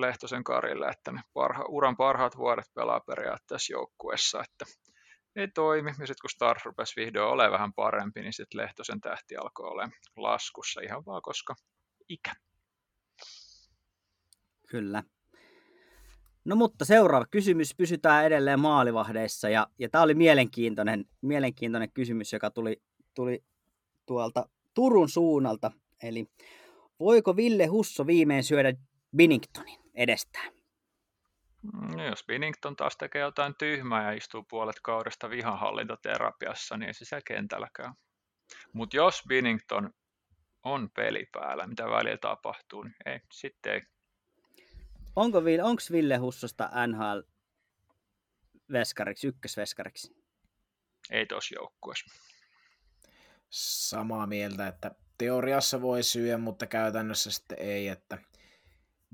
Lehtosen Karille, että ne parha, uran parhaat vuodet pelaa periaatteessa joukkuessa, että ei toimi. Ja sitten kun Stars rupesi vihdoin olemaan vähän parempi, niin sitten Lehtosen tähti alkoi olla laskussa ihan vaan koska ikä.
Kyllä. No mutta seuraava kysymys. Pysytään edelleen maalivahdeissa ja, ja tämä oli mielenkiintoinen, mielenkiintoinen kysymys, joka tuli, tuli tuolta Turun suunnalta. Eli voiko Ville Husso viimein syödä Binningtonin edestään?
No, jos Binnington taas tekee jotain tyhmää ja istuu puolet kaudesta vihanhallintoterapiassa, niin ei se siellä kentälläkään. Mutta jos Binnington on peli päällä, mitä välillä tapahtuu, niin ei, sitten ei
Onko, onko Ville Hussosta NHL veskariksi, ykkösveskariksi?
Ei tos joukkueessa.
Samaa mieltä, että teoriassa voi syödä, mutta käytännössä sitten ei, että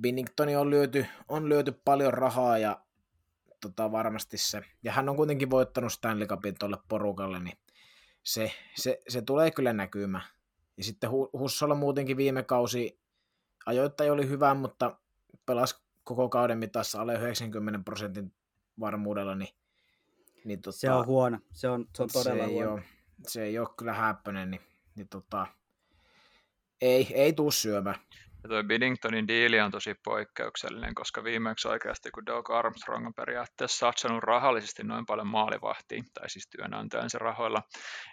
Binningtoni on lyöty, on lyöty paljon rahaa ja tota, varmasti se, ja hän on kuitenkin voittanut Stanley Cupin tuolle porukalle, niin se, se, se, tulee kyllä näkymään. Ja sitten Hussolla muutenkin viime kausi ajoittain oli hyvä, mutta pelasi koko kauden mitassa alle 90 prosentin varmuudella, niin Niin, tota,
Se on huono. Se on, se on todella
se ei
huono.
Ole, se ei ole kyllä häppöinen, niin, niin tota, ei, ei tuu syömään.
Ja toi Biddingtonin diili on tosi poikkeuksellinen, koska viimeksi oikeasti kun Doug Armstrong on periaatteessa satsannut rahallisesti noin paljon maalivahtiin, tai siis työnantajansa rahoilla,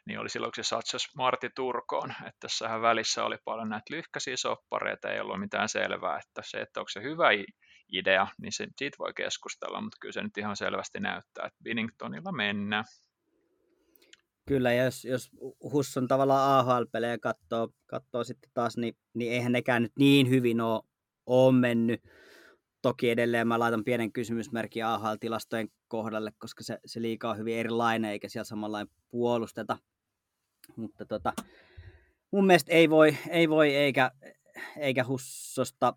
niin oli silloin, kun se satsasi Marti Turkoon, että tässähän välissä oli paljon näitä lyhkäisiä soppareita, ei ollut mitään selvää, että se, että onko se hyvä idea, niin se, siitä voi keskustella, mutta kyllä se nyt ihan selvästi näyttää, että Biddingtonilla mennään.
Kyllä, ja jos, jos Husson tavallaan AHL-pelejä katsoo, katsoo sitten taas, niin, niin eihän nekään nyt niin hyvin ole, ole mennyt. Toki edelleen mä laitan pienen kysymysmerkin AHL-tilastojen kohdalle, koska se, se liikaa on hyvin erilainen, eikä siellä samanlainen puolusteta. Mutta tota, mun mielestä ei voi, ei voi eikä, eikä Hussosta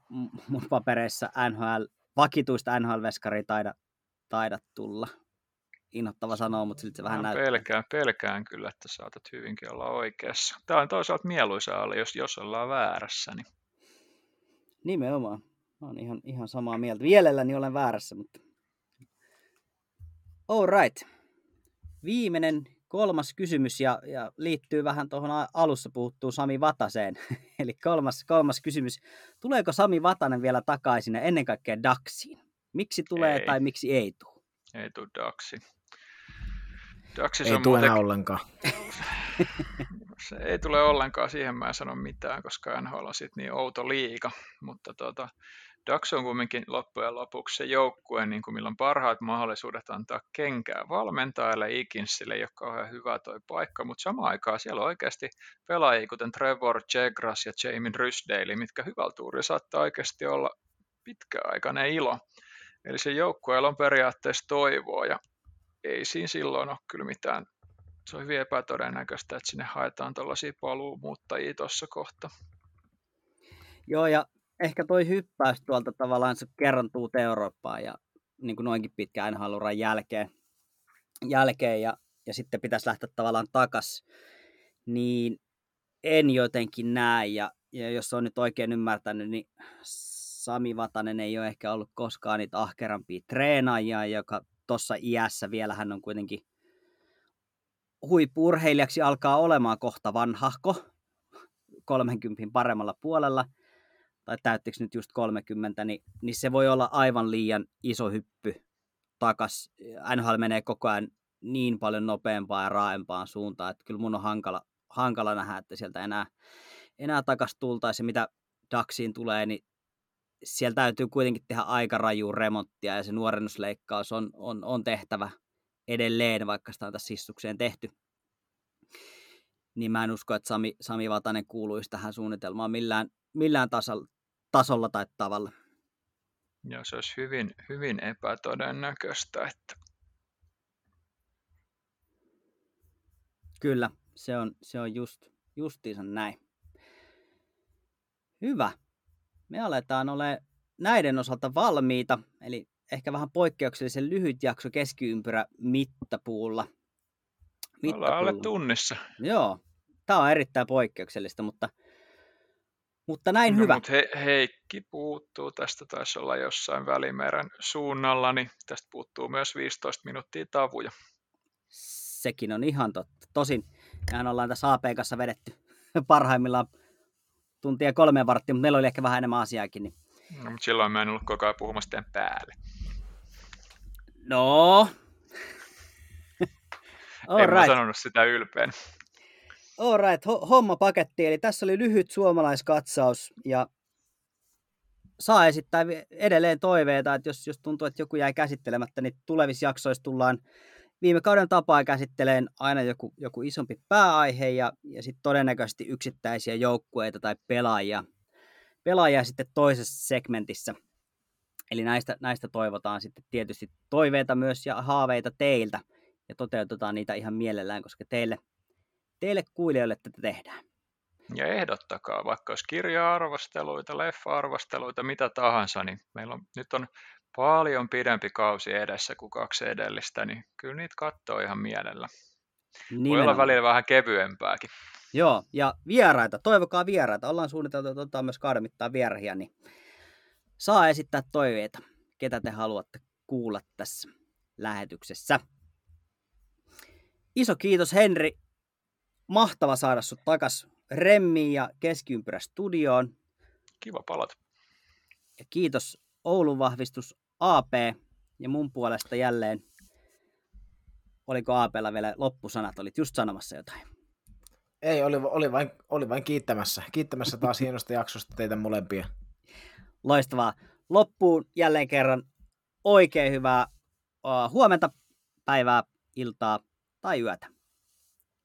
mun papereissa NHL, vakituista NHL-veskaria taida, taida tulla inhottava sanoa, mutta silti se vähän näyttää.
Pelkään, pelkään kyllä, että saatat hyvinkin olla oikeassa. Tämä on toisaalta mieluisa oli, jos, jos ollaan väärässä. Niin...
Nimenomaan. Mä oon ihan, ihan samaa mieltä. Vielelläni olen väärässä, mutta... All right. Viimeinen kolmas kysymys ja, ja liittyy vähän tuohon alussa puhuttuun Sami Vataseen. Eli kolmas, kolmas kysymys. Tuleeko Sami Vatanen vielä takaisin ja ennen kaikkea Daxiin? Miksi tulee ei. tai miksi ei tule?
Ei tule Daxi.
Daxis ei tule muuten... ollenkaan.
se ei tule ollenkaan, siihen mä en sano mitään, koska NHL on sit niin outo liiga, mutta tota, Dax on kuitenkin loppujen lopuksi se joukkue, niin kuin millä on parhaat mahdollisuudet antaa kenkää valmentajalle, Ikinsille, joka on ihan hyvä toi paikka, mutta samaan aikaan siellä on oikeasti pelaajia, kuten Trevor Jegras ja Jamie Rysdale, mitkä hyvällä tuurilla saattaa oikeasti olla pitkäaikainen ilo. Eli se joukkueella on periaatteessa toivoa ja ei siinä silloin ole kyllä mitään. Se on hyvin epätodennäköistä, että sinne haetaan tällaisia paluumuuttajia tuossa kohta.
Joo, ja ehkä toi hyppäys tuolta tavallaan se kerrantuu Eurooppaan ja niin kuin noinkin pitkään nhl jälkeen, jälkeen ja, ja sitten pitäisi lähteä tavallaan takas, niin en jotenkin näe. Ja, ja jos on nyt oikein ymmärtänyt, niin Sami Vatanen ei ole ehkä ollut koskaan niitä ahkerampia treenaajia, joka tuossa iässä vielä hän on kuitenkin huippurheilijaksi alkaa olemaan kohta vanhahko, 30 paremmalla puolella, tai täyttikö nyt just 30, niin, niin se voi olla aivan liian iso hyppy takas. NHL menee koko ajan niin paljon nopeampaan ja raaempaan suuntaan, että kyllä mun on hankala, hankala nähdä, että sieltä enää, enää takas tultaisi. Mitä Daxiin tulee, niin siellä täytyy kuitenkin tehdä aika raju remonttia ja se nuorennusleikkaus on, on, on tehtävä edelleen, vaikka sitä on tässä sissukseen tehty. Niin mä en usko, että Sami, Sami Vatanen kuuluisi tähän suunnitelmaan millään, millään tasolla, tasolla tai tavalla.
Joo, se olisi hyvin, hyvin epätodennäköistä. Että...
Kyllä, se on, se on just, justiinsa näin. Hyvä me aletaan ole näiden osalta valmiita, eli ehkä vähän poikkeuksellisen lyhyt jakso keskiympyrä mittapuulla.
mittapuulla. Ollaan alle tunnissa.
Joo, tämä on erittäin poikkeuksellista, mutta, mutta näin no, hyvä. Mutta
he, Heikki puuttuu, tästä taisi olla jossain Välimeren suunnalla, niin tästä puuttuu myös 15 minuuttia tavuja.
Sekin on ihan totta. Tosin mehän ollaan tässä AP kanssa vedetty parhaimmillaan tuntia kolme varttia, mutta meillä oli ehkä vähän enemmän asiaakin. Niin...
No, mutta silloin mä en ollut koko ajan puhumassa teidän päälle.
No.
All en right. mä sanonut sitä ylpeän.
All right, homma paketti. Eli tässä oli lyhyt suomalaiskatsaus ja saa esittää edelleen toiveita, että jos, jos tuntuu, että joku jäi käsittelemättä, niin tulevissa jaksoissa tullaan viime kauden tapaa käsitteleen aina joku, joku isompi pääaihe ja, ja sitten todennäköisesti yksittäisiä joukkueita tai pelaajia, pelaajia sitten toisessa segmentissä. Eli näistä, näistä toivotaan sitten tietysti toiveita myös ja haaveita teiltä ja toteutetaan niitä ihan mielellään, koska teille, teille kuulijoille tätä tehdään.
Ja ehdottakaa, vaikka olisi kirja-arvosteluita, leffa-arvosteluita, mitä tahansa, niin meillä on, nyt on paljon pidempi kausi edessä kuin kaksi edellistä, niin kyllä niitä katsoo ihan mielellä. Nimenomaan. Voi olla välillä vähän kevyempääkin.
Joo, ja vieraita, toivokaa vieraita. Ollaan suunniteltu, että otetaan myös kauden vierahia, niin saa esittää toiveita, ketä te haluatte kuulla tässä lähetyksessä. iso kiitos Henri. Mahtava saada sut takas Remmiin ja Keskiympyrä studioon.
Kiva palata.
Ja kiitos Oulun vahvistus AP ja mun puolesta jälleen. Oliko APlla vielä loppusanat? Olit just sanomassa jotain.
Ei, oli, oli, vain, oli vain kiittämässä. Kiittämässä taas hienosta jaksosta teitä molempia.
Loistavaa. Loppuun jälleen kerran oikein hyvää uh, huomenta, päivää, iltaa tai yötä.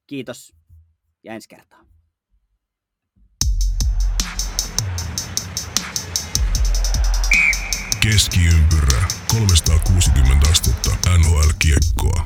Kiitos ja ensi kertaa.
Keskiympyrä 360 astetta NHL-kiekkoa.